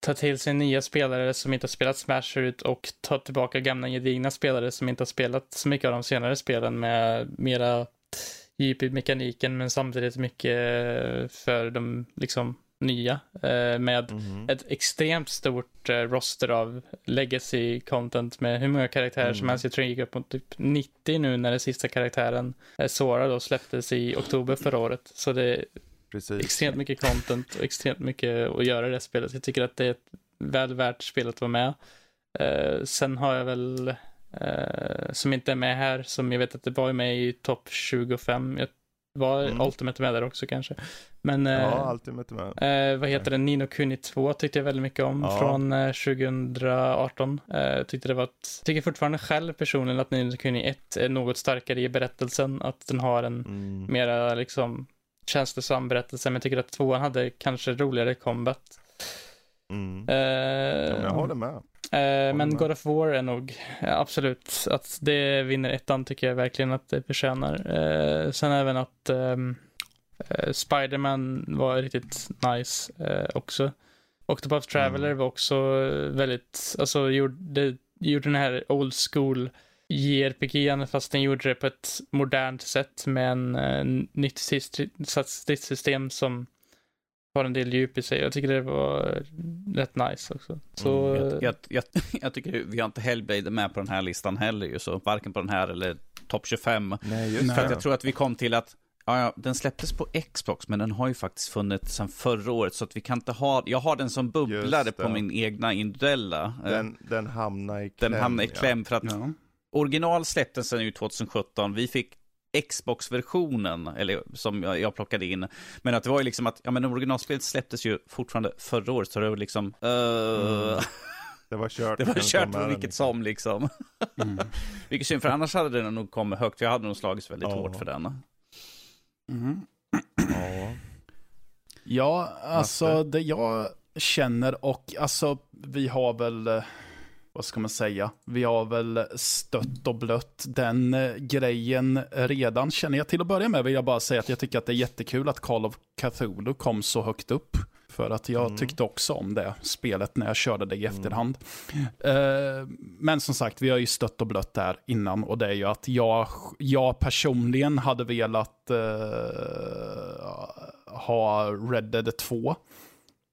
ta till sig nya spelare som inte har spelat Smash förut och ta tillbaka gamla gedigna spelare som inte har spelat så mycket av de senare spelen med mera djup i mekaniken men samtidigt mycket för de liksom nya eh, med mm. ett extremt stort eh, roster av legacy content med hur många karaktärer mm. som helst. Jag tror det gick upp mot typ 90 nu när den sista karaktären, eh, Sora, då släpptes i oktober förra året. Så det Precis. extremt mycket content och extremt mycket att göra i det spelet. Jag tycker att det är ett väl värt spel att vara med. Eh, sen har jag väl, eh, som inte är med här, som jag vet att det var med i topp 25. Jag var mm. Ultimate med där också kanske. Men, ja, Ultimate med. Eh, vad heter det? Nino Kuni 2 tyckte jag väldigt mycket om ja. från eh, 2018. Eh, tyckte det var ett, tycker fortfarande själv personligen att Nino Kuni 1 är något starkare i berättelsen. Att den har en mm. mera liksom känslosam berättelse. Men jag tycker att tvåan hade kanske roligare combat. Mm. Eh, ja, jag håller med. Eh, men God of War är nog ja, absolut att det vinner ettan tycker jag verkligen att det förtjänar. Eh, sen även att eh, Spiderman var riktigt nice också. Octopath Traveler mm. var också väldigt, alltså gjorde, gjorde den här old school JRPG fast den gjorde det på ett modernt sätt med en, en eh, nytt stridssystem som har en del djup i sig. Jag tycker det var rätt nice också. Så... Mm, jag, jag, jag, tycker vi har inte Hellblade med på den här listan heller ju, så varken på den här eller topp 25. Nej, just För att jag tror att vi kom till att Ja, ja, den släpptes på Xbox, men den har ju faktiskt funnits sedan förra året, så att vi kan inte ha, jag har den som bubblare på min egna individuella. Eh, den, den hamnar i kläm. Den hamnar i kläm ja. för att ja. Original släpptes sen ju 2017, vi fick Xbox-versionen, eller som jag, jag, plockade in. Men att det var ju liksom att, ja men originalspelet släpptes ju fortfarande förra året, så det var liksom, uh... mm. Det var kört. Det var kört på vilket som liksom. Mm. vilket synd, för annars hade den nog kommit högt, jag hade nog slagits väldigt oh. hårt för den. Mm. Ja. ja, alltså det jag känner och alltså vi har väl vad ska man säga, vi har väl stött och blött den eh, grejen redan. Känner jag till att börja med vill jag bara säga att jag tycker att det är jättekul att Call of Cthulhu kom så högt upp. För att jag mm. tyckte också om det spelet när jag körde det i mm. efterhand. Uh, men som sagt, vi har ju stött och blött där innan. Och det är ju att jag, jag personligen hade velat uh, ha Red Dead 2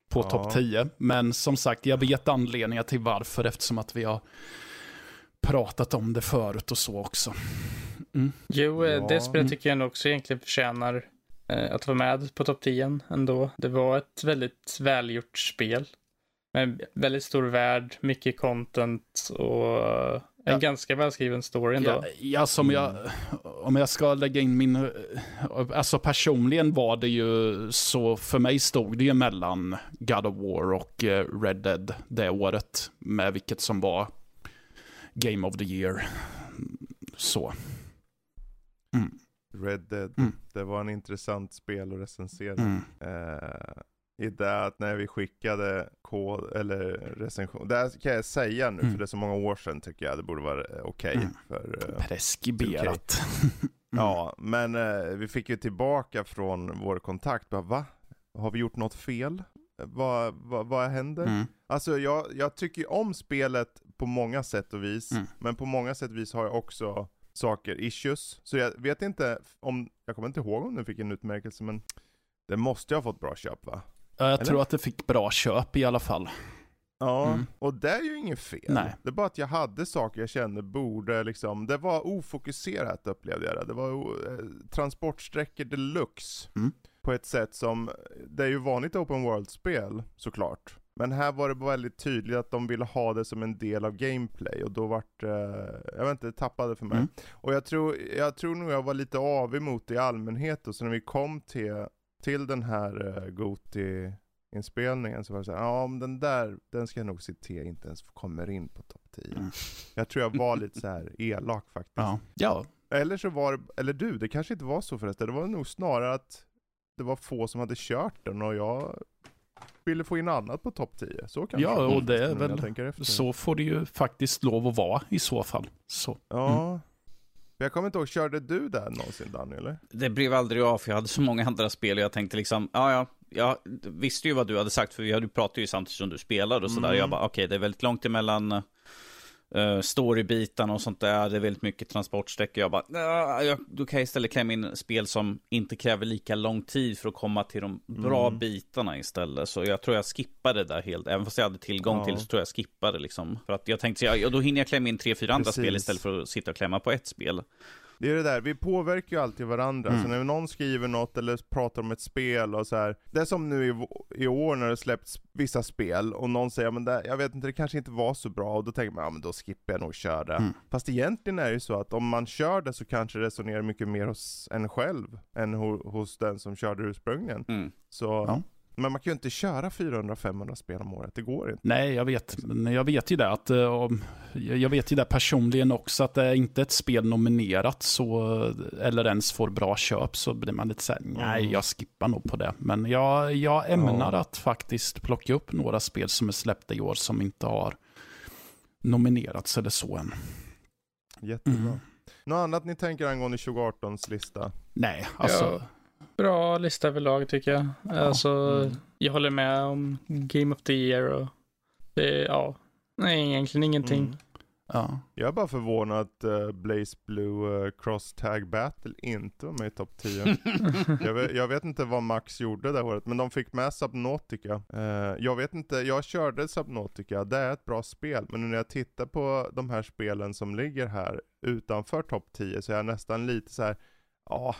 på ja. topp 10. Men som sagt, jag vet anledningar till varför eftersom att vi har pratat om det förut och så också. Mm. Jo, eh, ja. det spelet tycker jag också egentligen förtjänar eh, att vara med på topp 10 ändå. Det var ett väldigt välgjort spel. Med väldigt stor värld, mycket content och en ja. ganska välskriven story ändå. Ja, ja som jag, om jag ska lägga in min, alltså personligen var det ju så, för mig stod det ju mellan God of War och eh, Red Dead det året, med vilket som var Game of the Year. Så. Mm. Red Dead, mm. det var en intressant spel att recensera. Mm. Eh, i det att när vi skickade kod, eller recension, det här kan jag säga nu mm. för det är så många år sedan tycker jag det borde vara eh, okej. Okay mm. för uh, Preskriberat. mm. Ja, men uh, vi fick ju tillbaka från vår kontakt, bara, va? Har vi gjort något fel? Vad, vad, vad händer? Mm. Alltså jag, jag tycker om spelet på många sätt och vis, mm. men på många sätt och vis har jag också saker, issues. Så jag vet inte om, jag kommer inte ihåg om den fick en utmärkelse, men det måste ju ha fått bra köp va? Jag Eller? tror att det fick bra köp i alla fall. Ja, mm. och det är ju inget fel. Nej. Det är bara att jag hade saker jag kände borde liksom, det var ofokuserat upplevde jag det. Det var eh, transportsträckor deluxe. Mm. På ett sätt som, det är ju vanligt open world-spel såklart. Men här var det väldigt tydligt att de ville ha det som en del av gameplay och då vart eh, jag vet inte, det tappade för mig. Mm. Och jag tror, jag tror nog jag var lite avig mot det i allmänhet och så när vi kom till, till den här uh, Goti inspelningen så var det såhär, ja men den där, den ska jag nog se till inte ens kommer in på topp 10. Mm. Jag tror jag var lite så här elak faktiskt. Ja. ja. Eller så var det, eller du, det kanske inte var så förresten, det var nog snarare att det var få som hade kört den och jag ville få in annat på topp 10. Så kanske Ja, och det är väl, så får det ju faktiskt lov att vara i så fall. Så. Ja. Mm. Jag kommer inte ihåg, körde du där någonsin Danny eller? Det blev aldrig av, för jag hade så många andra spel och jag tänkte liksom, ja ja, jag visste ju vad du hade sagt, för vi hade pratat ju samtidigt som du spelade och sådär. Mm. Jag bara, okej, okay, det är väldigt långt emellan uh, storybitarna och sånt där. Det är väldigt mycket transportsträckor. Jag bara, jag, då kan jag istället klämma in spel som inte kräver lika lång tid för att komma till de bra mm. bitarna istället. Så jag tror jag skippade det där helt. Även fast jag hade tillgång ja. till så tror jag skippade liksom. För att jag tänkte, ja, då hinner jag klämma in tre, fyra andra spel istället för att sitta och klämma på ett spel. Det är det där, vi påverkar ju alltid varandra. Mm. Så när någon skriver något eller pratar om ett spel och så här. Det är som nu i, i år när det släppts vissa spel och någon säger men det, jag vet inte, det kanske inte var så bra. Och då tänker man, ja men då skippar jag nog köra det. Mm. Fast egentligen är det ju så att om man kör det så kanske det resonerar mycket mer hos en själv än ho, hos den som körde ursprungligen. Mm. Så ja. Men man kan ju inte köra 400-500 spel om året, det går inte. Nej, jag vet. Men jag vet ju det att, eh, jag vet ju det personligen också, att det är inte ett spel nominerat så, eller ens får bra köp, så blir man lite såhär, nej, mm. jag skippar nog på det. Men jag, jag ämnar ja. att faktiskt plocka upp några spel som är släppta i år som inte har nominerats eller så än. Jättebra. Mm. Något annat ni tänker angående 2018s lista? Nej, alltså. Ja. Bra lista överlag tycker jag. Ja. Alltså, mm. jag håller med om Game of the Year och det, ja, nej egentligen ingenting. Mm. Ja. Jag är bara förvånad att uh, Blaze Blue uh, Cross Tag Battle inte var med i topp 10. jag, vet, jag, vet, inte vad Max gjorde det året, men de fick med Subnautica. Uh, jag vet inte, jag körde Subnautica, det är ett bra spel, men när jag tittar på de här spelen som ligger här utanför topp 10 så är jag nästan lite så här, ja,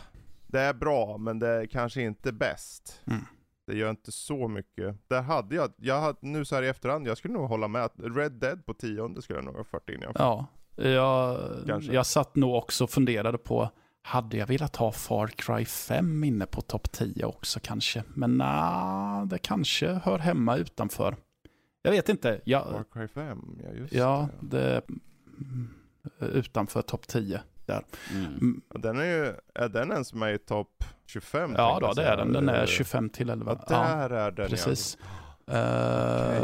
det är bra, men det är kanske inte bäst. Mm. Det gör inte så mycket. Där hade jag, jag hade, nu så här i efterhand, jag skulle nog hålla med att Red Dead på tionde skulle jag nog ha fört in. Ja, jag, jag satt nog också och funderade på, hade jag velat ha Far Cry 5 inne på topp 10 också kanske? Men nej, det kanske hör hemma utanför. Jag vet inte. Jag, Far Cry 5, ja just ja, det. det utanför topp 10 där. Mm. mm. Den är ju, är den ens med i topp 25? Ja då, det är den. Den är 25 till 11. Ja, där ja, är den Precis. Uh, okay.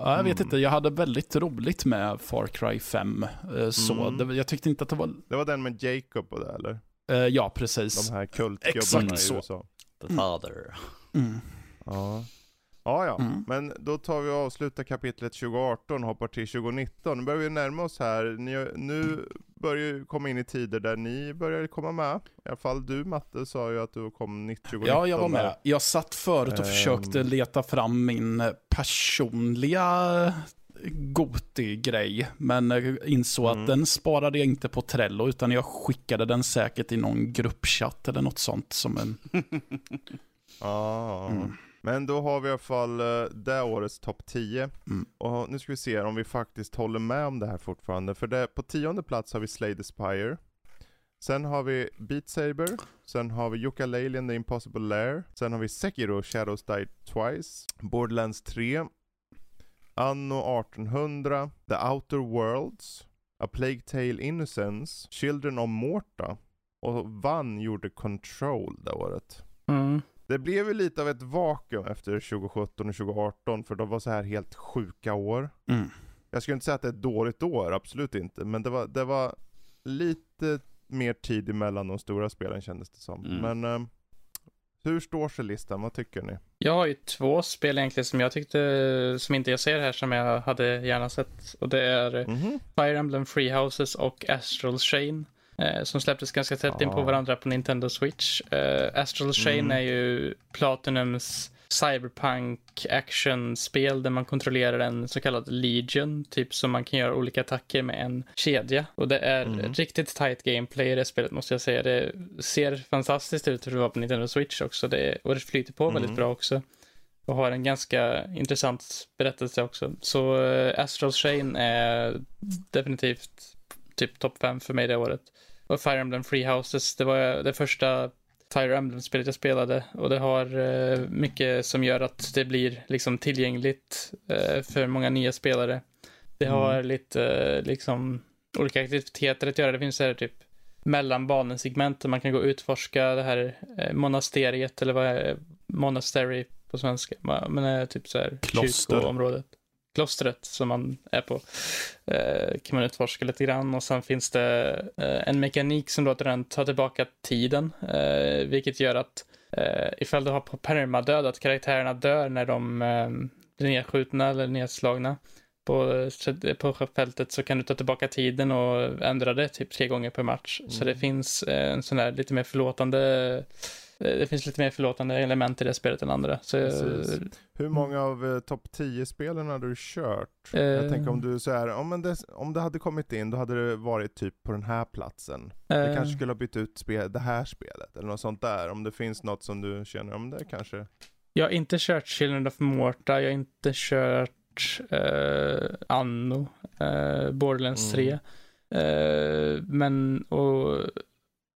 ja, jag vet mm. inte, jag hade väldigt roligt med Far Cry 5. Uh, eh, så mm. det, jag tyckte inte att det var... Det var den med Jacob och det eller? Uh, ja, precis. De här kultgubbarna i USA. The father. Mm. Ja. Ja, ja. Mm. Men då tar vi och avslutar kapitlet 2018 och hoppar till 2019. Nu börjar vi närma oss här. Ni, nu börjar ju komma in i tider där ni börjar komma med. I alla fall du Matte sa ju att du kom 2019. Ja, jag var med. Jag satt förut och um... försökte leta fram min personliga Goti-grej. Men insåg mm. att den sparade jag inte på Trello, utan jag skickade den säkert i någon gruppchatt eller något sånt som en... ah. Mm. Men då har vi i alla fall uh, det årets topp 10. Mm. Och nu ska vi se om vi faktiskt håller med om det här fortfarande. För det, på tionde plats har vi Slay the Spire. Sen har vi Beat Saber. Sen har vi Yooka-Laylee and the Impossible Lair. Sen har vi Sekiro Shadows Die Twice. Borderlands 3. Anno 1800. The Outer Worlds. A Plague Tale Innocence. Children of Morta. Och vann gjorde Control det året. Mm. Det blev ju lite av ett vakuum efter 2017 och 2018 för de var så här helt sjuka år. Mm. Jag skulle inte säga att det är ett dåligt år, absolut inte. Men det var, det var lite mer tid emellan de stora spelen kändes det som. Mm. Men um, hur står sig listan? Vad tycker ni? Jag har ju två spel egentligen som jag tyckte, som inte jag ser här, som jag hade gärna sett. Och det är mm -hmm. Fire Emblem Free Houses och Astral Chain. Eh, som släpptes ganska tätt in på varandra på Nintendo Switch. Eh, Astral Chain mm. är ju Platinums cyberpunk action-spel där man kontrollerar en så kallad legion, typ som man kan göra olika attacker med en kedja. Och det är mm. riktigt tight gameplay i det spelet måste jag säga. Det ser fantastiskt ut för att vara på Nintendo Switch också det, och det flyter på mm. väldigt bra också. Och har en ganska intressant berättelse också. Så uh, Astral Chain är definitivt typ topp 5 för mig det året. Och Fire Emblem Free Houses, det var det första Fire Emblem-spelet jag spelade och det har uh, mycket som gör att det blir liksom tillgängligt uh, för många nya spelare. Det mm. har lite uh, liksom olika aktiviteter att göra. Det finns här typ mellanbanesegment där man kan gå och utforska det här monasteriet eller vad är monastery på svenska. Men är typ så här kyrkoområdet klostret som man är på eh, kan man utforska lite grann och sen finns det eh, en mekanik som låter den ta tillbaka tiden, eh, vilket gör att eh, ifall du har på permadöd att karaktärerna dör när de eh, blir nedskjutna eller nedslagna på, på fältet så kan du ta tillbaka tiden och ändra det typ tre gånger per match. Mm. Så det finns eh, en sån där lite mer förlåtande det finns lite mer förlåtande element i det spelet än andra. Så, Hur många av eh, topp 10-spelen har du kört? Eh, jag tänker om du så här, om, det, om det hade kommit in, då hade det varit typ på den här platsen. Eh, du kanske skulle ha bytt ut spel, det här spelet, eller något sånt där. Om det finns något som du känner, om det kanske... Jag har inte kört Children of Morta, jag har inte kört eh, Anno, eh, Borderlands mm. 3. Eh, men, och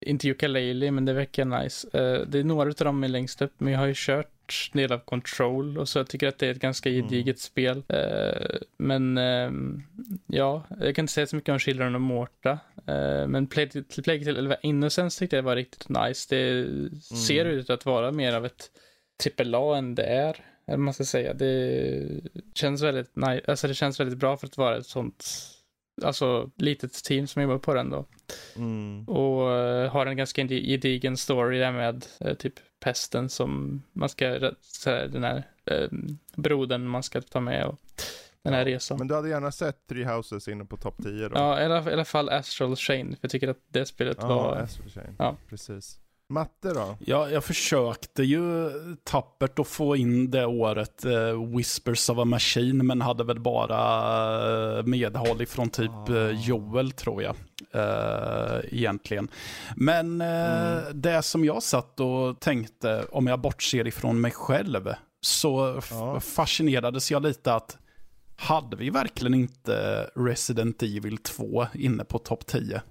inte Yooka-Laylee, men det verkar nice. Uh, det är några av dem är längst upp, men jag har ju kört del av Control och så jag tycker att det är ett ganska mm. gediget mm. spel. Uh, men uh, ja, jag kan inte säga så mycket om Children of Morta. men Plague Play eller Innocence tyckte jag var riktigt nice. Det mm. ser ut att vara mer av ett AAA än det är. Eller man ska säga. Det känns väldigt nice. Alltså det känns väldigt bra för att vara ett sånt alltså litet team som jobbar på den då. Mm. Och uh, har en ganska gedigen story där med uh, typ pesten som man ska, så här, den här uh, brodern man ska ta med och den här resan. Men du hade gärna sett Three Houses inne på topp 10 då? Ja, i alla, i alla fall Astral Chain, för jag tycker att det spelet ja, var... Astral Chain. Ja, precis. Matte då? Ja, jag försökte ju tappert att få in det året uh, Whispers of a Machine, men hade väl bara uh, medhåll ifrån typ uh, Joel, tror jag. Uh, egentligen. Men mm. det som jag satt och tänkte, om jag bortser ifrån mig själv, så ja. fascinerades jag lite att hade vi verkligen inte Resident Evil 2 inne på topp 10?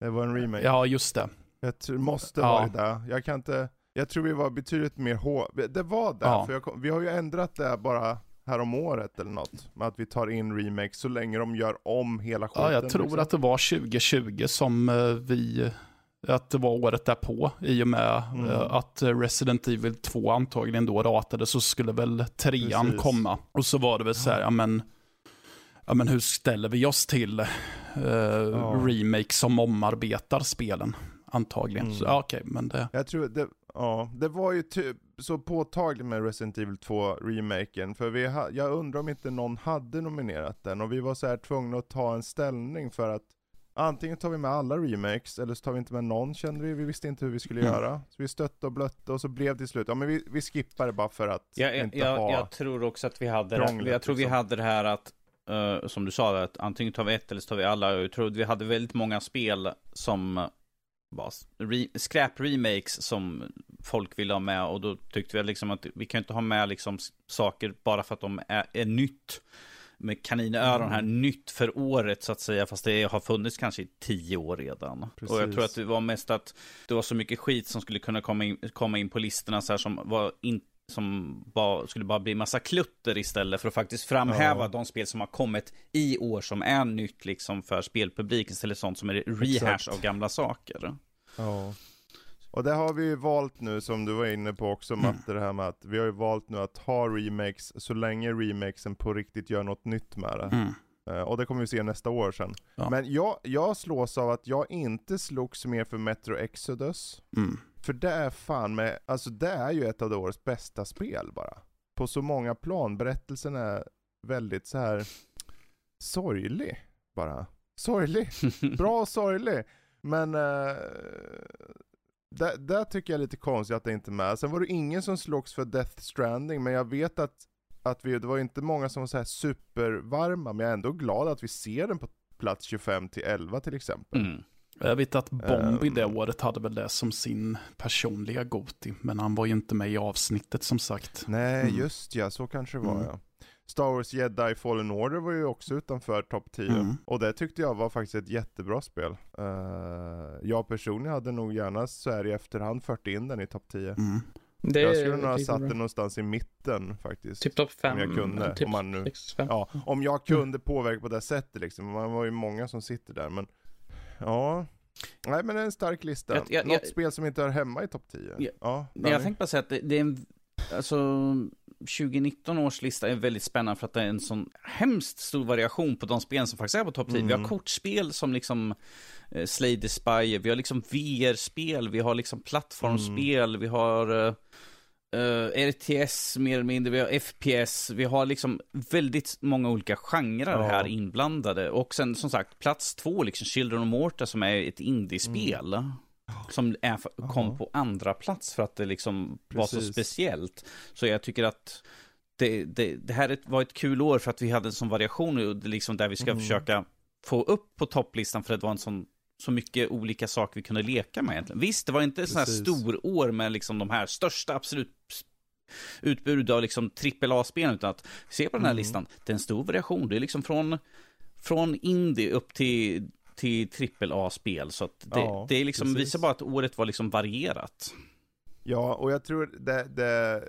Det var en remake. Ja, just det. Jag tror, måste ja. varit det. Jag kan inte, jag tror vi var betydligt mer hår. Det var det, ja. för jag, vi har ju ändrat det bara här om året eller något. Med att vi tar in remakes så länge de gör om hela skiten. Ja, jag tror liksom. att det var 2020 som eh, vi, att det var året därpå. I och med mm. Eh, att Resident Evil 2 antagligen då ratade så skulle väl trean Precis. komma. Och så var det väl så här, ja men ja, men hur ställer vi oss till uh, ja. remakes som omarbetar spelen? Antagligen. Mm. Så, ja, okay, men det... Jag tror det, ja, det var ju typ så påtagligt med Resident Evil 2-remaken, för vi ha, jag undrar om inte någon hade nominerat den, och vi var så här tvungna att ta en ställning för att Antingen tar vi med alla remakes, eller så tar vi inte med någon kände vi, vi visste inte hur vi skulle mm. göra. Så vi stötte och blötte och så blev det till slut, ja men vi, vi skippar det bara för att ja, inte jag, ha Jag tror också att vi hade det, jag tror vi liksom. hade det här att, uh, som du sa, att antingen tar vi ett eller så tar vi alla. Jag tror att vi hade väldigt många spel som bara re skräp-remakes som folk ville ha med och då tyckte vi liksom att vi kan inte ha med liksom saker bara för att de är, är nytt med kaninöron här, mm. nytt för året så att säga, fast det har funnits kanske i tio år redan. Precis. Och jag tror att det var mest att det var så mycket skit som skulle kunna komma in, komma in på listorna så här som var inte som bara, skulle bara bli massa klutter istället för att faktiskt framhäva ja. de spel som har kommit i år som är nytt liksom för spelpubliken istället för sånt som är rehash Exakt. av gamla saker. Ja. Och det har vi ju valt nu som du var inne på också mm. Matte, det här med att vi har ju valt nu att ha remakes så länge remakesen på riktigt gör något nytt med det. Mm. Uh, och det kommer vi se nästa år sen. Ja. Men jag, jag slås av att jag inte slogs mer för Metro Exodus. Mm. För det är fan med, alltså det är ju ett av årets bästa spel bara. På så många plan. Berättelsen är väldigt så här sorglig bara. Sorglig. Bra sorglig. Men uh, det, det tycker jag är lite konstigt att det inte är med. Sen var det ingen som slogs för Death Stranding, men jag vet att, att vi, det var inte många som var så här supervarma, men jag är ändå glad att vi ser den på plats 25 till 11 till exempel. Mm. Jag vet att Bombi um, det året hade väl det som sin personliga Goti, men han var ju inte med i avsnittet som sagt. Nej, mm. just ja, så kanske det var mm. ja. Star Wars Jedi Fallen Order var ju också utanför topp 10. Mm. Och det tyckte jag var faktiskt ett jättebra spel. Uh, jag personligen hade nog gärna så här i efterhand fört in den i topp 10. Mm. Det jag skulle nog ha satt den någonstans i mitten faktiskt. Typ topp 5. Om jag kunde. Typ om, man nu, ja, om jag kunde påverka på det sättet liksom. Man var ju många som sitter där men Ja. Nej men det är en stark lista. Jag, jag, Något jag, spel som inte hör hemma i topp 10. Ja, ja jag tänkte bara säga att det, det är en, alltså 2019 års lista är väldigt spännande för att det är en sån hemskt stor variation på de spel som faktiskt är på topp 10. Mm. Vi har mm. kortspel som liksom eh, Slay the Spy, vi har liksom VR-spel, vi har liksom plattformsspel, mm. vi har eh, uh, eh, RTS mer eller mindre, vi har FPS, vi har liksom väldigt många olika genrer ja. här inblandade. Och sen som sagt, plats två, liksom Children of Morta som är ett indiespel. Mm. Som är, kom Aha. på andra plats för att det liksom var så speciellt. Så jag tycker att det, det, det här var ett kul år för att vi hade en sån variation, liksom där vi ska mm. försöka få upp på topplistan för att det var en sån så mycket olika saker vi kunde leka med egentligen. Visst, det var inte så här stor år med liksom de här största absolut utbud av liksom AAA-spel, utan att se på den här mm. listan, det är en stor variation. Det är liksom från, från indie upp till, till AAA-spel, så det, ja, det är liksom, visar bara att året var liksom varierat. Ja, och jag tror det, det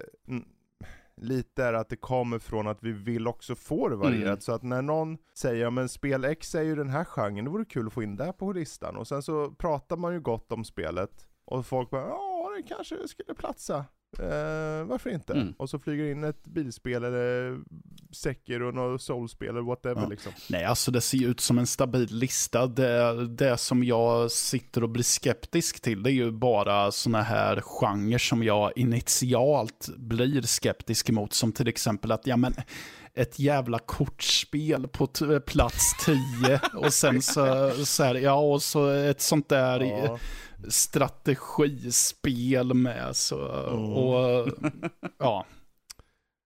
lite är att det kommer från att vi vill också få det varierat. Mm. Så att när någon säger, men spel X är ju den här genren, det vore kul att få in det på listan. Och sen så pratar man ju gott om spelet. Och folk bara, ja det kanske skulle platsa. Eh, varför inte? Mm. Och så flyger in ett bilspel eller Sekiro och något soulspel eller whatever ja. liksom. Nej, alltså det ser ju ut som en stabil lista. Det, det som jag sitter och blir skeptisk till, det är ju bara sådana här genrer som jag initialt blir skeptisk emot. Som till exempel att, ja men, ett jävla kortspel på plats 10 och sen så, så här, ja och så ett sånt där ja strategispel med. Så, och, ja.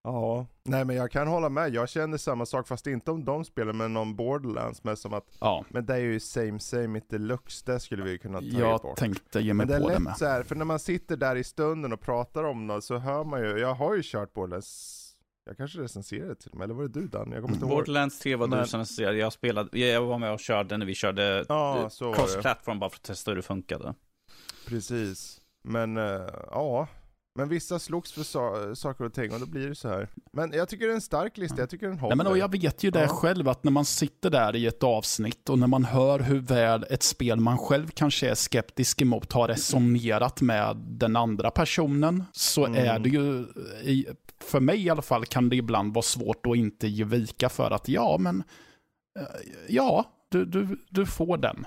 Ja, nej men jag kan hålla med. Jag känner samma sak fast inte om de spelen men om Borderlands med som att ja. Men det är ju same same it deluxe, det skulle vi kunna ta jag bort. Jag tänkte ge mig men på det det med. Så här, för när man sitter där i stunden och pratar om något så hör man ju, jag har ju kört Borderlands jag kanske recenserade till och med, eller var det du Dan? Jag kommer inte ihåg. Borderlands 3 var men... du som recenserade, jag spelade, jag var med och körde när vi körde ja, cross-platform bara för att testa hur det funkade. Precis. Men uh, ja, men vissa slogs för so saker och ting och då blir det så här. Men jag tycker det är en stark lista, jag tycker den håller. Nej, men och jag vet ju det ja. själv, att när man sitter där i ett avsnitt och när man hör hur väl ett spel man själv kanske är skeptisk emot har resonerat med den andra personen, så mm. är det ju, för mig i alla fall, kan det ibland vara svårt att inte ge vika för att ja, men eh, ja, du, du, du får den.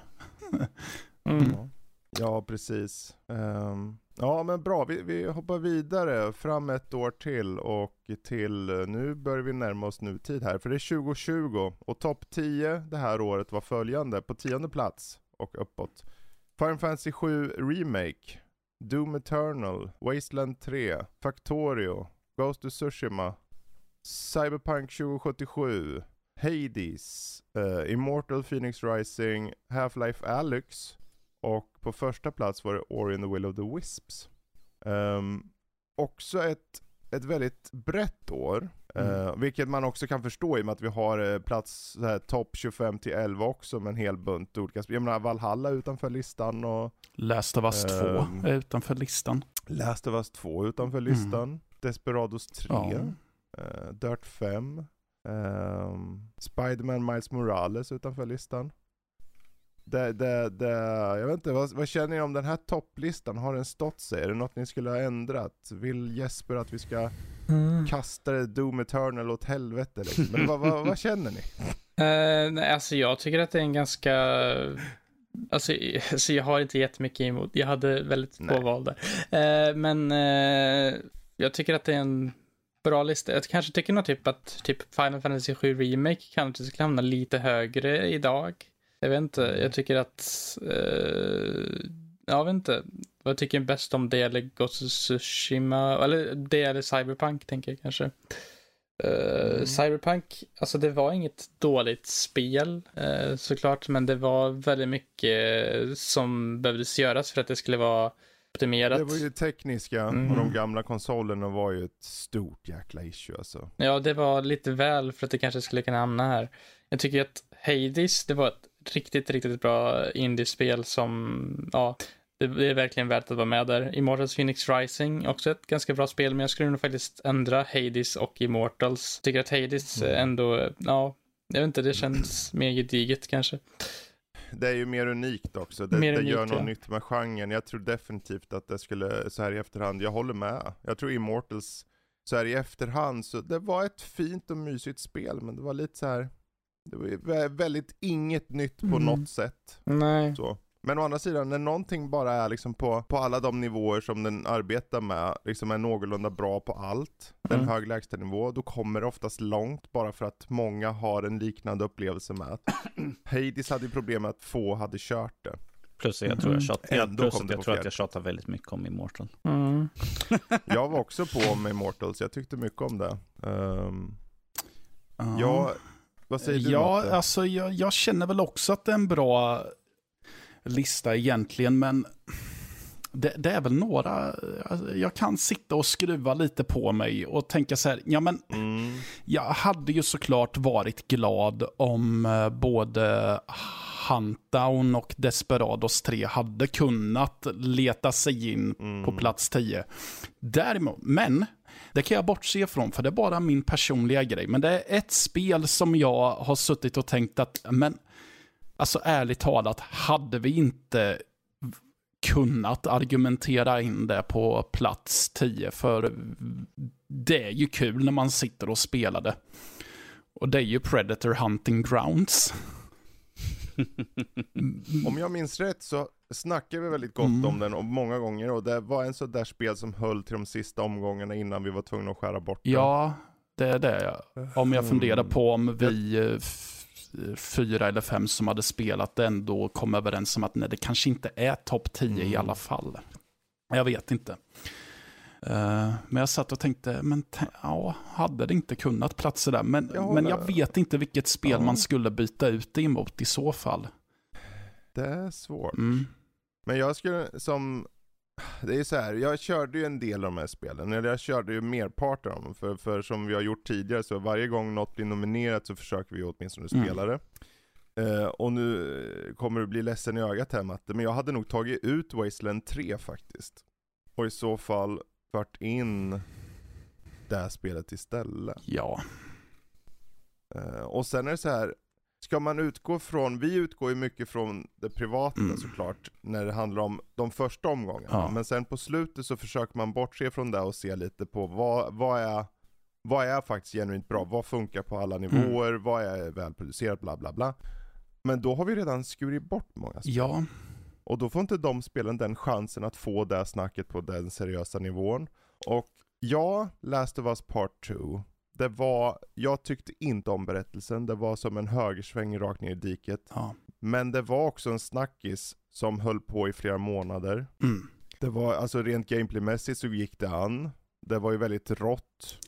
mm. Ja, precis. Um, ja, men bra. Vi, vi hoppar vidare fram ett år till och till, nu börjar vi närma oss nutid här, för det är 2020 och topp 10 det här året var följande, på tionde plats och uppåt. Final Fantasy 7 Remake, Doom Eternal, Wasteland 3, Factorio, Ghost of Tsushima, Cyberpunk 2077, Hades, uh, Immortal Phoenix Rising, Half-Life Alyx, och på första plats var det Ori and the Will of the Wisps. Um, också ett, ett väldigt brett år. Mm. Uh, vilket man också kan förstå i och med att vi har uh, plats topp 25 till 11 också med en hel bunt olika spel. Jag menar Valhalla utanför listan och... Last of Us 2 um, är utanför listan. Last of Us 2 utanför mm. listan. Mm. Desperados 3. Ja. Uh, Dirt 5. Um, ehm, Spiderman Miles Morales utanför listan. Det, det, det, jag vet inte, vad, vad, känner ni om den här topplistan? Har den stått sig? Är det något ni skulle ha ändrat? Vill Jesper att vi ska mm. kasta Doom Eternal åt helvete liksom? Men vad, vad, vad, känner ni? Uh, nej, alltså jag tycker att det är en ganska... Alltså, alltså jag har inte jättemycket emot. Jag hade väldigt få val där. Uh, men uh, jag tycker att det är en bra lista. Jag kanske tycker nog typ att typ Final Fantasy 7 Remake kanske skulle hamna lite högre idag. Jag vet inte, jag tycker att, eh, jag vet inte. jag tycker bäst om det eller Ghost of Tsushima, eller det eller Cyberpunk tänker jag kanske. Uh, mm. Cyberpunk, alltså det var inget dåligt spel uh, såklart, men det var väldigt mycket som behövdes göras för att det skulle vara optimerat. Det var ju tekniska mm. och de gamla konsolerna var ju ett stort jäkla issue alltså. Ja, det var lite väl för att det kanske skulle kunna hamna här. Jag tycker att Hades, det var ett riktigt, riktigt bra indiespel som, ja, det är verkligen värt att vara med där. Immortals Phoenix Rising, också ett ganska bra spel, men jag skulle nog faktiskt ändra Hades och Immortals. Tycker att Hades mm. ändå, ja, jag vet inte, det känns mer gediget kanske. Det är ju mer unikt också. Det, det unikt, gör något ja. nytt med genren. Jag tror definitivt att det skulle, så här i efterhand, jag håller med. Jag tror Immortals, så här i efterhand, så det var ett fint och mysigt spel, men det var lite så här, det var väldigt inget nytt på mm. något sätt. Nej. Så. Men å andra sidan, när någonting bara är liksom på, på alla de nivåer som den arbetar med, liksom är någorlunda bra på allt, mm. en hög lägstanivå, då kommer det oftast långt bara för att många har en liknande upplevelse med att Hades hade ju problem med att få hade kört det. Plus jag tror jag, tjat, mm. plus att jag tror att jag tjatar väldigt mycket om Immortal. Mm. jag var också på om Immortals, jag tyckte mycket om det. Um, uh. Ja, vad säger du Ja, Matte? alltså jag, jag, känner väl också att det är en bra lista egentligen, men det, det, är väl några, alltså, jag kan sitta och skruva lite på mig och tänka så här, ja men, mm. jag hade ju såklart varit glad om eh, både Huntdown och Desperados 3 hade kunnat leta sig in mm. på plats 10. Däremot, men det kan jag bortse ifrån, för det är bara min personliga grej. Men det är ett spel som jag har suttit och tänkt att, men Alltså ärligt talat, hade vi inte kunnat argumentera in det på plats 10, för det är ju kul när man sitter och spelar det. Och det är ju Predator Hunting Grounds. om jag minns rätt så snackade vi väldigt gott mm. om den och många gånger och det var en sån där spel som höll till de sista omgångarna innan vi var tvungna att skära bort den. Ja, det är det. Om jag funderar på om vi eh, fyra eller fem som hade spelat det ändå kom överens om att nej, det kanske inte är topp 10 mm. i alla fall. Jag vet inte. Uh, men jag satt och tänkte, men ja, hade det inte kunnat platsa där? Men jag, men jag vet inte vilket spel ja. man skulle byta ut det emot i så fall. Det är svårt. Mm. Men jag skulle, som det är så här, jag körde ju en del av de här spelen, eller jag körde ju merparten av dem. För, för som vi har gjort tidigare, så varje gång något blir nominerat så försöker vi åtminstone mm. spela det. Uh, och nu kommer du bli ledsen i ögat här Matte, men jag hade nog tagit ut Wasteland 3 faktiskt. Och i så fall fört in det här spelet istället. Ja. Uh, och sen är det så här, ska man utgå från, vi utgår ju mycket från det privata mm. såklart, när det handlar om de första omgångarna. Ja. Men sen på slutet så försöker man bortse från det och se lite på vad, vad är vad är faktiskt genuint bra? Vad funkar på alla mm. nivåer? Mm. Vad är välproducerat? Bla bla bla. Men då har vi redan skurit bort många spel. Ja. Och då får inte de spelen den chansen att få det snacket på den seriösa nivån. Och ja, Last of Us Part 2 det var, jag tyckte inte om berättelsen, det var som en högersväng rakt ner i diket. Ja. Men det var också en snackis som höll på i flera månader. Mm. Det var, alltså rent gameplaymässigt så gick det an. Det var ju väldigt rått.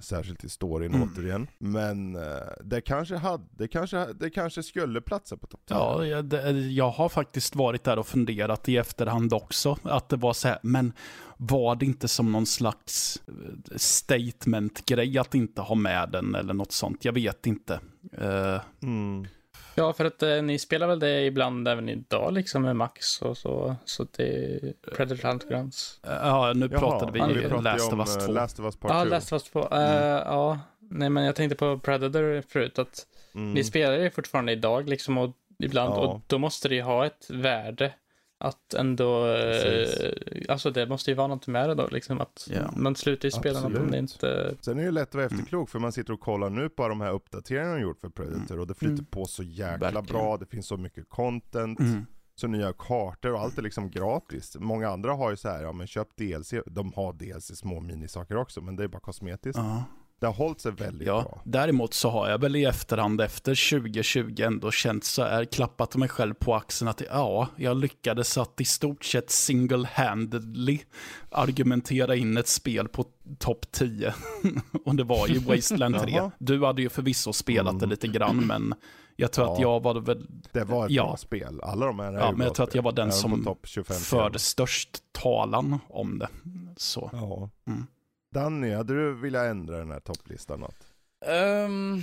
Särskilt i storyn mm. återigen. Men uh, det, kanske hade, det, kanske, det kanske skulle platsa på topp 10. Ja, jag, det, jag har faktiskt varit där och funderat i efterhand också. Att det var så här, men var det inte som någon slags eh, statement-grej att inte ha med den eller något sånt? Jag vet inte. Uh, mm. Ja, för att eh, ni spelar väl det ibland även idag liksom med Max och så. Så det är Predator Huntgrounds. Ja, nu Jaha, pratade vi, vi pratade Last of Us 2. Eh, Last of Us Part Ja, Last of Us 2. Mm. Uh, ja, nej men jag tänkte på Predator förut att mm. vi spelar ju fortfarande idag liksom och ibland ja. och då måste det ju ha ett värde att ändå, eh, alltså det måste ju vara något med det då, liksom att ja. man slutar ju spela något om det inte... Sen är det ju lätt att vara efterklok, för man sitter och kollar nu på de här uppdateringarna de gjort för Predator, och det flyter mm. på så jäkla Verkligen. bra, det finns så mycket content, mm. så nya kartor och allt är liksom gratis. Många andra har ju så här, ja men köp DLC, de har DLC små minisaker också, men det är bara kosmetiskt. Uh. Det har hållit sig väldigt ja, bra. Däremot så har jag väl i efterhand efter 2020 ändå känt så här, klappat mig själv på axeln att ja, jag lyckades att i stort sett single-handedly argumentera in ett spel på topp 10. och det var ju Wasteland 3. du hade ju förvisso spelat mm. det lite grann, men jag tror ja, att jag var väl... Det var ett ja, bra spel. Alla de här är Ja, men jag tror att jag var den som förde störst talan om det. Så. Ja. Mm. Danny, hade du velat ändra den här topplistan något? Um,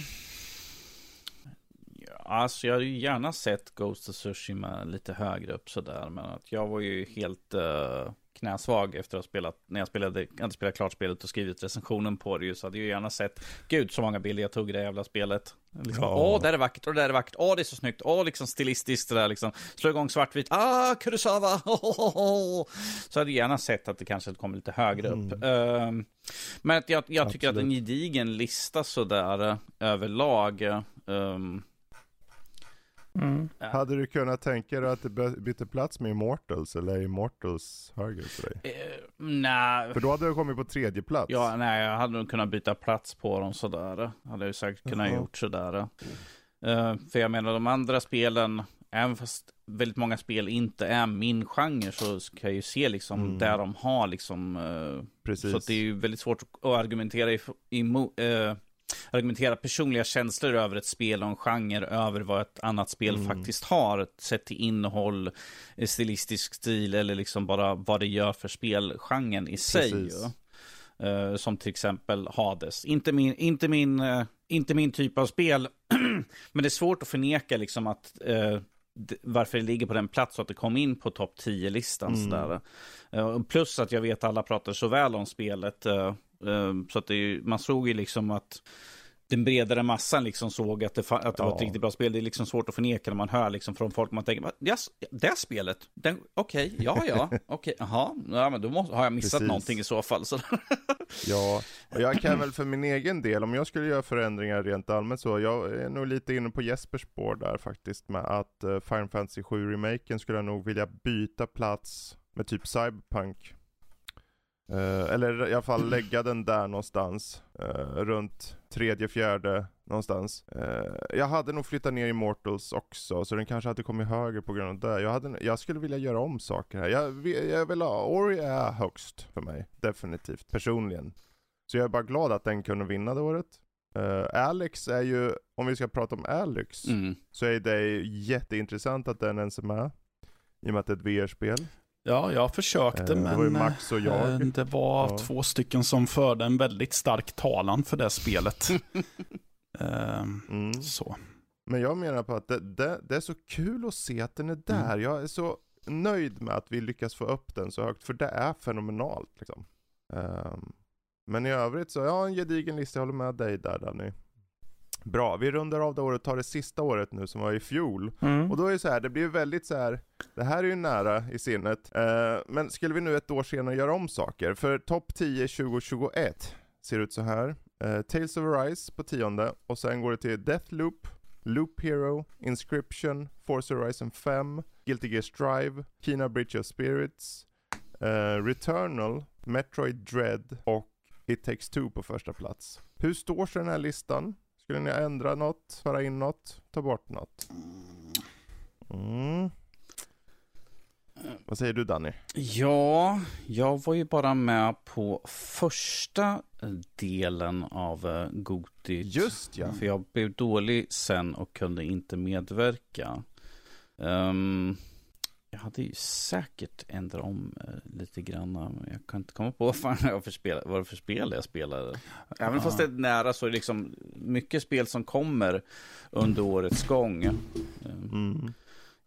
ja, alltså jag hade ju gärna sett Ghost of Tsushima lite högre upp sådär. Men att jag var ju helt uh, knäsvag efter att ha spelat, när jag spelade, hade spelat klart spelet och skrivit recensionen på det ju, så hade jag gärna sett, gud så många bilder jag tog i det jävla spelet. Liksom, ja. Åh, där är vackert, och där är vackert, åh, det är så snyggt, åh, liksom stilistiskt det där liksom. Slå igång svartvit, ah, Kurosawa, Så hade jag gärna sett att det kanske kommer lite högre upp. Mm. Uh, men att jag, jag tycker att en gedigen lista sådär uh, överlag, um, Mm. Hade du kunnat tänka dig att det bytte plats med Immortals eller är Immortals högre för dig? Uh, nej. För då hade du kommit på tredje plats. Ja, nej, jag hade nog kunnat byta plats på dem sådär. Hade jag säkert kunnat uh -huh. gjort sådär. Uh, för jag menar de andra spelen, även fast väldigt många spel inte är min genre så ska jag ju se liksom mm. där de har liksom. Uh, Precis. Så det är ju väldigt svårt att argumentera emot. Uh, argumentera personliga känslor över ett spel och en genre över vad ett annat spel mm. faktiskt har. Sett till innehåll, stilistisk stil eller liksom bara vad det gör för spelgenren i sig. Uh, som till exempel Hades. Inte min, inte min, uh, inte min typ av spel. Men det är svårt att förneka liksom att uh, varför det ligger på den plats och att det kom in på topp 10-listan. Mm. plus att jag vet att alla pratar så väl om spelet. Ehm, så att det, man såg ju liksom att den bredare massan liksom såg att det, att det var ett riktigt bra spel. Det är liksom svårt att förneka när man hör liksom från folk. Man tänker, yes, det spelet, okej, okay, ja, ja, okej, okay, jaha, ja, men då måste, har jag missat Precis. någonting i så fall. Så. ja, och jag kan väl för min egen del, om jag skulle göra förändringar rent allmänt så, jag är nog lite inne på Jespers spår där faktiskt, med att uh, Final Fantasy 7-remaken skulle jag nog vilja byta plats med typ Cyberpunk. Uh, eller i alla fall lägga den där någonstans. Uh, runt tredje, fjärde någonstans. Uh, jag hade nog flyttat ner Immortals också, så den kanske hade kommit högre på grund av det. Jag, hade, jag skulle vilja göra om saker här. Jag, jag vill ha, Ori är högst för mig, definitivt, personligen. Så jag är bara glad att den kunde vinna det året. Alex är ju, om vi ska prata om Alex, mm. så är det jätteintressant att den ens är med. I och med att det är ett VR-spel. Ja, jag försökte eh, men det var, och jag. Eh, det var ja. två stycken som förde en väldigt stark talan för det spelet. eh, mm. Så. Men jag menar på att det, det, det, är så kul att se att den är där. Mm. Jag är så nöjd med att vi lyckas få upp den så högt, för det är fenomenalt. Liksom. Um, men i övrigt så, ja en gedigen lista, jag håller med dig där Danny. Bra, vi rundar av det året, tar det sista året nu som var i fjol. Mm. Och då är det så här, det blir väldigt så här. det här är ju nära i sinnet. Uh, men skulle vi nu ett år senare göra om saker? För topp 10 2021 ser ut så här. Uh, Tales of Arise på tionde, och sen går det till Deathloop, Loop Hero, Inscription, Forza Horizon 5, Guilty Gear Strive, Kina Bridge of Spirits, uh, Returnal, Metroid Dread och It Takes Two på första plats. Hur står sig den här listan? Skulle ni ändra något, föra in något, ta bort något? Mm. Vad säger du Danny? Ja, jag var ju bara med på första delen av uh, Goti. Just ja. För jag blev dålig sen och kunde inte medverka. Um, jag hade ju säkert ändrat om eh, lite grann. Men jag kan inte komma på vad, fan jag för spel, vad det för spel jag spelade. Även ja. fast det är nära så är det liksom mycket spel som kommer under årets gång. Mm.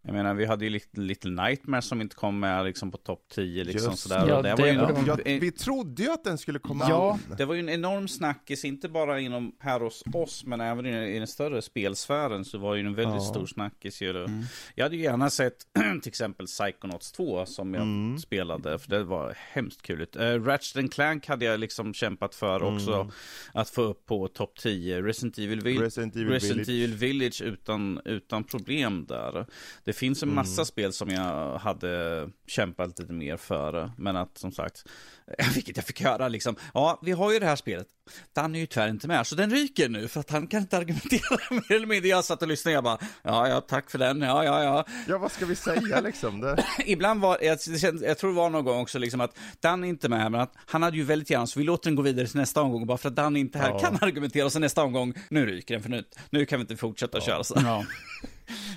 Jag menar, vi hade ju Little Nightmare som inte kom med liksom på topp 10 liksom sådär. Ja, det var ju en, ja, vi trodde ju att den skulle komma Ja, in. det var ju en enorm snackis, inte bara inom här hos oss, men även i, i den större spelsfären så var det ju en väldigt ja. stor snackis ju. Mm. Jag hade ju gärna sett till exempel Psychonauts 2 som jag mm. spelade, för det var hemskt kul. Uh, Ratchet Clank hade jag liksom kämpat för mm. också, att få upp på topp 10. Resident Evil, Resident Evil, Resident Village. Evil Village utan, utan problem där. Det Det finns en massa mm. spel som jag hade kämpat lite mer för. Men att som sagt, vilket jag fick höra liksom, ja vi har ju det här spelet. Dan är ju tyvärr inte med, så den ryker nu för att han kan inte argumentera mer eller mindre. Jag satt och lyssnade jag bara, ja ja tack för den, ja ja ja. Ja vad ska vi säga liksom? Det... Ibland var, jag, jag tror det var någon gång också liksom att Dan är inte med, men att han hade ju väldigt gärna, så vi låter den gå vidare till nästa omgång bara för att Dan inte här ja. kan argumentera. Och så nästa omgång, nu ryker den för nu, nu kan vi inte fortsätta ja. köra så. Ja.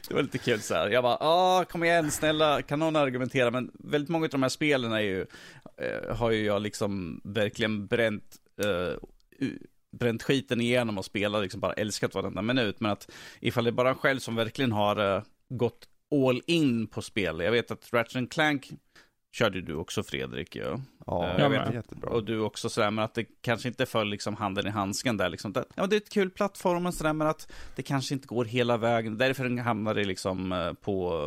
Det var lite kul så här. Jag bara, ah, kom igen, snälla, kan någon argumentera? Men väldigt många av de här spelen är ju, eh, har ju jag liksom verkligen bränt, eh, bränt skiten igenom och spelat, liksom bara älskat varenda minut. Men att ifall det är bara själv som verkligen har eh, gått all in på spel. Jag vet att Ratchet Clank körde du också Fredrik ju. Ja, uh, jag vet. jättebra. Och du också sådär, men att det kanske inte föll liksom handen i handsken där liksom. ja, det är ett kul plattform och sådär, men att det kanske inte går hela vägen. Därför hamnade det liksom eh, på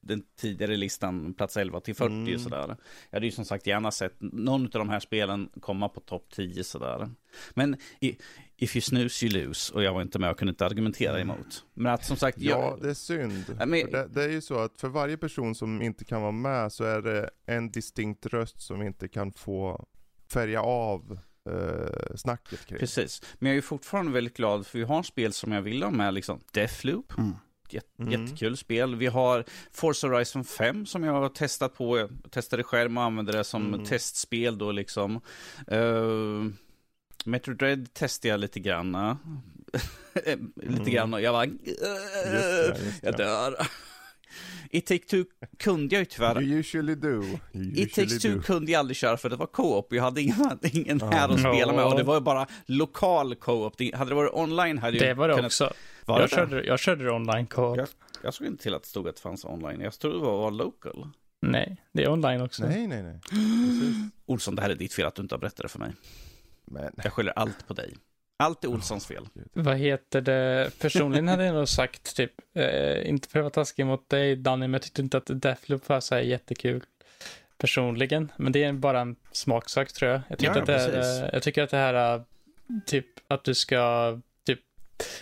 den tidigare listan, plats 11 till 40 mm. sådär. Jag hade ju som sagt gärna sett någon av de här spelen komma på topp 10 sådär. Men i, if you snooze you lose, och jag var inte med och kunde inte argumentera emot. Men att som sagt, jag... Ja, det är synd. Men... Det, det, är ju så att för varje person som inte kan vara med så är det en distinkt röst som inte kan få färga av eh, snacket kring. Precis, men jag är ju fortfarande väldigt glad för vi har spel som jag vill ha med, liksom Deathloop. Mm. Jätte, mm. Jättekul spel. Vi har Forza Horizon 5 som jag har testat på. Jag testade själv och använde det som mm. testspel då liksom. Uh, Metro Dread testade jag lite grann. lite mm. grann och jag bara, just det, just det. jag dör. It Take Two kunde jag ju tyvärr. You usually do. You usually It Takes Two kunde jag aldrig köra för det var co-op. Jag hade ingen, ingen här att spela med och det var ju bara lokal co-op. Hade det varit online hade jag Det var det kunnat... också. Var jag, det? körde, jag körde online co-op. Jag, jag såg inte till att det stod att det fanns online. Jag trodde det var, var local. Nej, det är online också. Nej, nej, nej. Olsson, det här är ditt fel att du inte har berättat det för mig. Men... Jag skyller allt på dig. Allt är Olssons fel. Vad heter det? Personligen hade jag nog sagt typ, eh, inte för att vara taskig mot dig Danny, men jag tyckte inte att Deathloop var så här jättekul. Personligen, men det är bara en smaksak tror jag. Jag ja, att, det är, jag tycker att det här, typ att du ska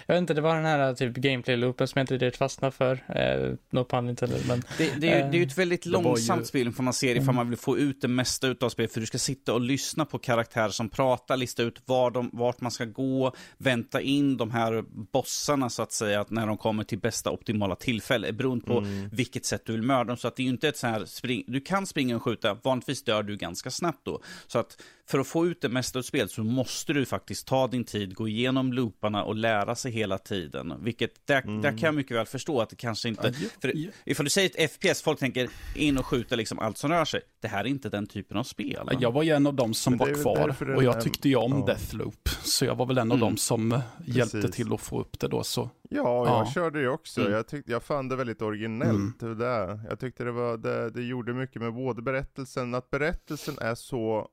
jag vet inte, det var den här typ gameplay-loopen som jag inte riktigt fastnade för. Eh, no pun intended, men... Det, det, är, det är ju ett väldigt långsamt ju... spel, får man se ifall man vill få ut det mesta av spelet. För du ska sitta och lyssna på karaktärer som pratar, lista ut var de, vart man ska gå, vänta in de här bossarna så att säga, att när de kommer till bästa optimala tillfälle, beroende på mm. vilket sätt du vill mörda dem. Så att det är ju inte ett så här, spring, du kan springa och skjuta, vanligtvis dör du ganska snabbt då. Så att för att få ut det mesta av spelet så måste du faktiskt ta din tid, gå igenom looparna och lära sig hela tiden. Vilket, där, mm. där kan jag mycket väl förstå att det kanske inte... Ja, för ja. Ifall du säger ett FPS, folk tänker in och skjuta liksom allt som rör sig. Det här är inte den typen av spel. Jag var ju en av dem som var kvar och jag tyckte ju om ja. Deathloop. Så jag var väl en av mm. dem som hjälpte Precis. till att få upp det då. Så. Ja, jag körde det också. Mm. Jag, tyckte, jag fann det väldigt originellt. Mm. Det Jag tyckte det, var, det, det gjorde mycket med både berättelsen, att berättelsen är så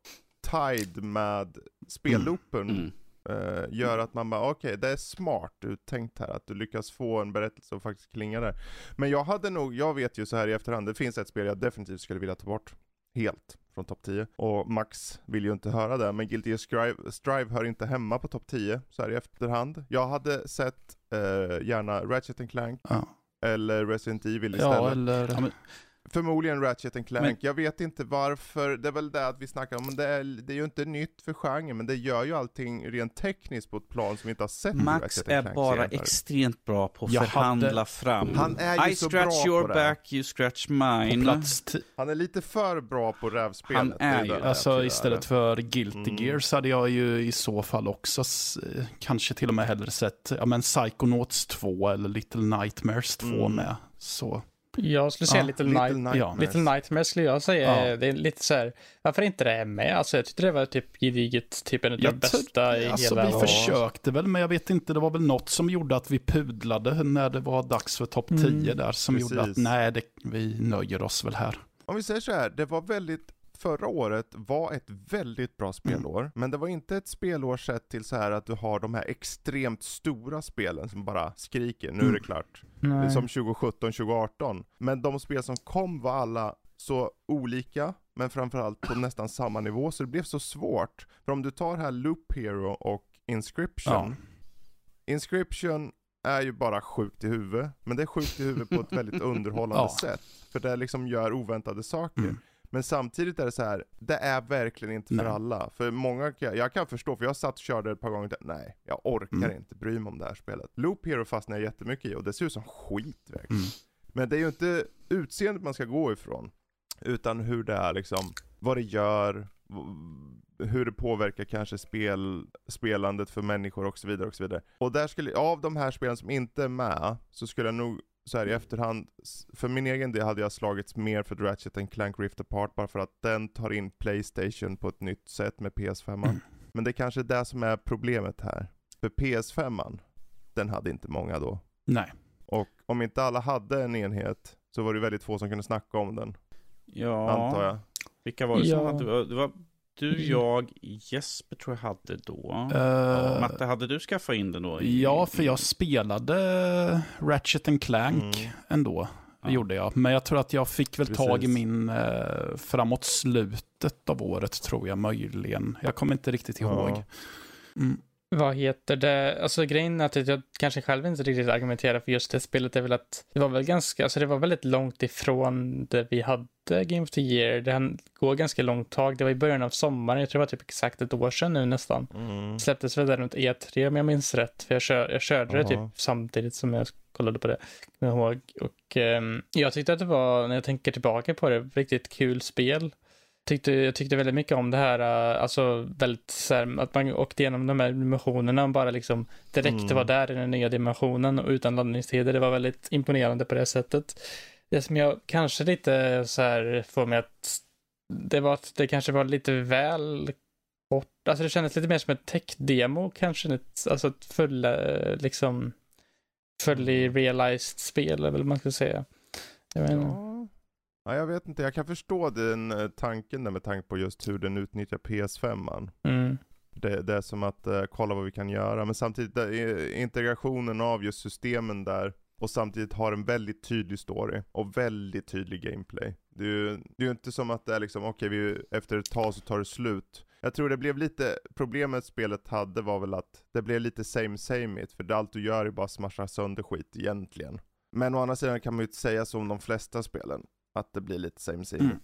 tied med spelloopen. Mm. Uh, gör att man bara, okej okay, det är smart uttänkt här, att du lyckas få en berättelse och faktiskt klinga där. Men jag hade nog, jag vet ju så här i efterhand, det finns ett spel jag definitivt skulle vilja ta bort. Helt från topp 10. Och Max vill ju inte höra det, men Guilty Strive, Strive hör inte hemma på topp 10 så här i efterhand. Jag hade sett uh, gärna Ratchet Clank, ja. eller Resident Evil istället. Ja, eller... Förmodligen Ratchet and Clank. Men, jag vet inte varför. Det är väl det att vi snackar om, det är, det är ju inte nytt för genren, men det gör ju allting rent tekniskt på ett plan som vi inte har sett Max är bara senare. extremt bra på att förhandla hade... fram. Han är ju I så scratch bra your på det. back, you scratch mine. Han är lite för bra på rävspelet. Han är ju. Alltså istället för Guilty mm. Gear så hade jag ju i så fall också kanske till och med hellre sett, ja men Psychonauts 2 eller Little Nightmares 2 mm. med. Så. Jag skulle säga ja, Little, Little, Night Nightmares. Little Nightmares skulle jag säga. Ja. Det är lite så här, varför inte det är med? Alltså jag tyckte det var typ gediget, typ en av de bästa i alltså, hela... vi försökte väl, men jag vet inte, det var väl något som gjorde att vi pudlade när det var dags för topp 10 mm. där, som Precis. gjorde att nej, det, vi nöjer oss väl här. Om vi säger så här, det var väldigt förra året var ett väldigt bra spelår, mm. men det var inte ett spelår sett till så här att du har de här extremt stora spelen som bara skriker, nu mm. är det mm. klart. Nej. Det är som 2017, 2018. Men de spel som kom var alla så olika, men framförallt på nästan samma nivå, så det blev så svårt. För om du tar här Loop Hero och Inscription, ja. Inscription är ju bara sjukt i huvudet. Men det är sjukt i huvudet på ett väldigt underhållande ja. sätt. För det liksom gör oväntade saker. Mm. Men samtidigt är det så här, det är verkligen inte för alla. För många, jag kan förstå, för jag satt och körde ett par gånger och nej, jag orkar mm. inte bry mig om det här spelet. Loop Hero fastnar jag jättemycket i och det ser ut som skit verkligen. Mm. Men det är ju inte utseendet man ska gå ifrån, utan hur det är liksom, vad det gör, hur det påverkar kanske spel, spelandet för människor och så vidare och så vidare. Och där skulle, av de här spelen som inte är med, så skulle jag nog så här i efterhand, för min egen del hade jag slagits mer för Ratchet än Clank Rift Apart bara för att den tar in Playstation på ett nytt sätt med PS5. Mm. Men det är kanske är det som är problemet här. För PS5, den hade inte många då. Nej. Och om inte alla hade en enhet så var det väldigt få som kunde snacka om den. Ja. Antar jag. Vilka var det ja. som hade? Det var du, jag, Jesper tror jag hade då. Uh, Matte, hade du skaffat in den då? I, ja, för jag spelade Ratchet and Clank mm. ändå. Det ja. gjorde jag. Men jag tror att jag fick väl Precis. tag i min eh, framåt slutet av året, tror jag möjligen. Jag kommer inte riktigt ihåg. Ja. Mm. Vad heter det? Alltså grejen är att jag kanske själv inte riktigt argumenterar för just det spelet är väl att det var väl ganska, alltså det var väldigt långt ifrån det vi hade Game of the Year. Det går ganska långt tag. Det var i början av sommaren, jag tror det var typ exakt ett år sedan nu nästan. Mm. Släpptes väl där runt E3 om jag minns rätt. För jag, kör, jag körde uh -huh. det typ samtidigt som jag kollade på det. Kommer ihåg. Och um, jag tyckte att det var, när jag tänker tillbaka på det, riktigt kul spel tyckte, jag tyckte väldigt mycket om det här, äh, alltså väldigt så här, att man åkte igenom de här dimensionerna och bara liksom direkt mm. var där i den nya dimensionen och utan laddningstider. Det var väldigt imponerande på det sättet. Det som jag kanske lite så här får mig att det var att det kanske var lite väl kort, alltså det kändes lite mer som ett tech-demo kanske, ett, alltså ett full, liksom, fully mm. realized spel eller vad man ska säga. Jag menar. Ja, jag vet inte, jag kan förstå den eh, tanken där med tanke på just hur den utnyttjar PS5. Mm. Det, det, är som att uh, kolla vad vi kan göra, men samtidigt uh, integrationen av just systemen där och samtidigt har en väldigt tydlig story och väldigt tydlig gameplay. Det är ju, det är ju inte som att det är liksom, okej okay, efter ett tag så tar det slut. Jag tror det blev lite, problemet spelet hade var väl att det blev lite same same it, för det allt du gör är bara smasha sönder skit egentligen. Men å andra sidan kan man ju inte säga så om de flesta spelen att det blir lite same same mm.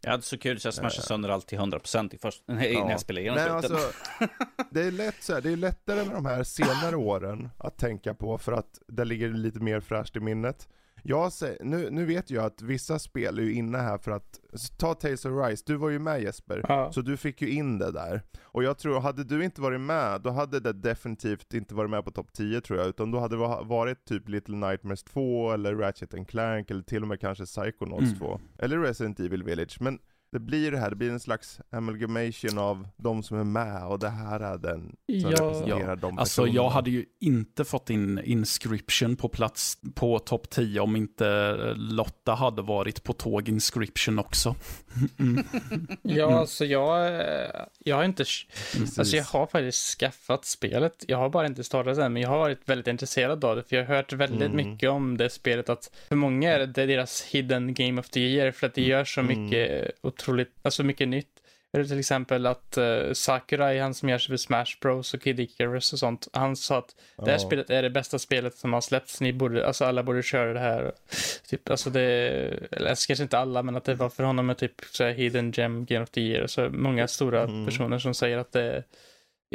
Jag hade så kul så jag smashade sönder allt till 100% i först, ja. innan jag spelade igenom Nej, alltså, det, är lätt så här, det är lättare med de här senare åren att tänka på för att det ligger lite mer fräscht i minnet. Jag säger, nu, nu vet jag att vissa spel är ju inne här för att, ta Tales of Rise, du var ju med Jesper, ja. så du fick ju in det där. Och jag tror, hade du inte varit med, då hade det definitivt inte varit med på topp 10 tror jag, utan då hade det varit typ Little Nightmares 2, eller Ratchet and Clank, eller till och med kanske Psychonauts mm. 2, eller Resident Evil Village. Men det blir det här, det blir en slags amalgamation av de som är med och det här är den som ja. representerar de Alltså jag hade ju inte fått in Inscription på plats på topp 10 om inte Lotta hade varit på tåg Inscription också. Mm. ja, alltså jag, jag har inte, Precis. alltså jag har faktiskt skaffat spelet. Jag har bara inte startat än, men jag har varit väldigt intresserad av det, för jag har hört väldigt mm. mycket om det spelet, att för många är det deras hidden game of the year, för att det gör så mm. mycket mm otroligt, alltså mycket nytt. Eller till exempel att uh, Sakurai, han som gör sig för Smash Bros och Kid Icarus och sånt, han sa att det här spelet är det bästa spelet som har släppts, ni borde, alltså alla borde köra det här. Typ, alltså det, eller kanske inte alla, men att det var för honom med typ så här Hidden Gem Game of the Year, så många stora mm. personer som säger att det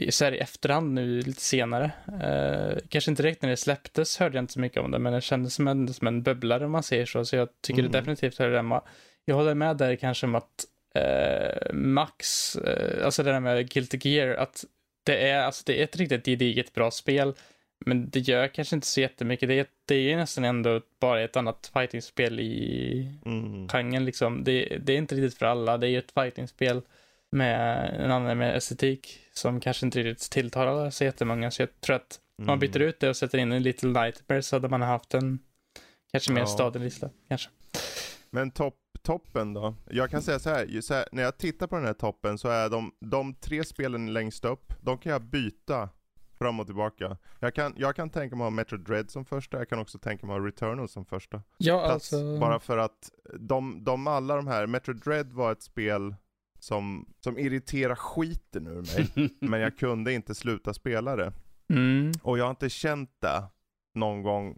så här i efterhand nu lite senare. Uh, kanske inte direkt när det släpptes hörde jag inte så mycket om det, men det kändes som en, som en bubblare om man säger så, så jag tycker mm. det definitivt hör hemma jag håller med där kanske om att eh, Max, eh, alltså det där med Guilty Gear, att det är, alltså det är ett riktigt gediget bra spel, men det gör kanske inte så jättemycket. Det är, det är nästan ändå bara ett annat fightingspel i mm. genren liksom. Det, det, är inte riktigt för alla. Det är ett fightingspel med en annan med estetik som kanske inte riktigt tilltalar så jättemånga. Så jag tror att om man byter ut det och sätter in en Little Nightmare så hade man haft en kanske mer ja. stadig lista. Kanske. Men topp toppen då? Jag kan säga så här, så här, när jag tittar på den här toppen så är de, de tre spelen längst upp, de kan jag byta fram och tillbaka. Jag kan, jag kan tänka mig att ha Metro Dread som första, jag kan också tänka mig att ha Returnal som första. Ja, Plats, alltså... Bara för att de, de alla de här, Metro Dread var ett spel som, som irriterar skiten ur mig, men jag kunde inte sluta spela det. Mm. Och jag har inte känt det någon gång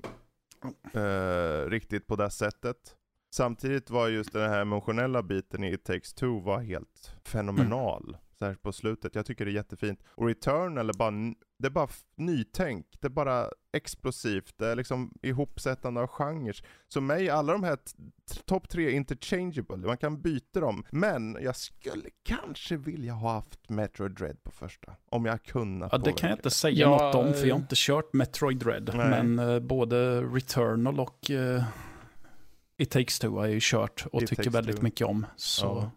eh, riktigt på det sättet. Samtidigt var just den här emotionella biten i It takes two var helt fenomenal. Mm. Särskilt på slutet. Jag tycker det är jättefint. Och Return eller bara, det är bara nytänk. Det är bara explosivt. Det är liksom ihopsättande av genrer. Så mig, alla de här topp tre interchangeable. Man kan byta dem. Men jag skulle kanske vilja ha haft Metroid Dread på första. Om jag kunnat. Ja, det kan jag inte säga ja, något om för jag har inte kört Metroid Dread. Nej. Men uh, både Returnal och uh, It takes two har jag ju kört och It tycker väldigt two. mycket om. Så.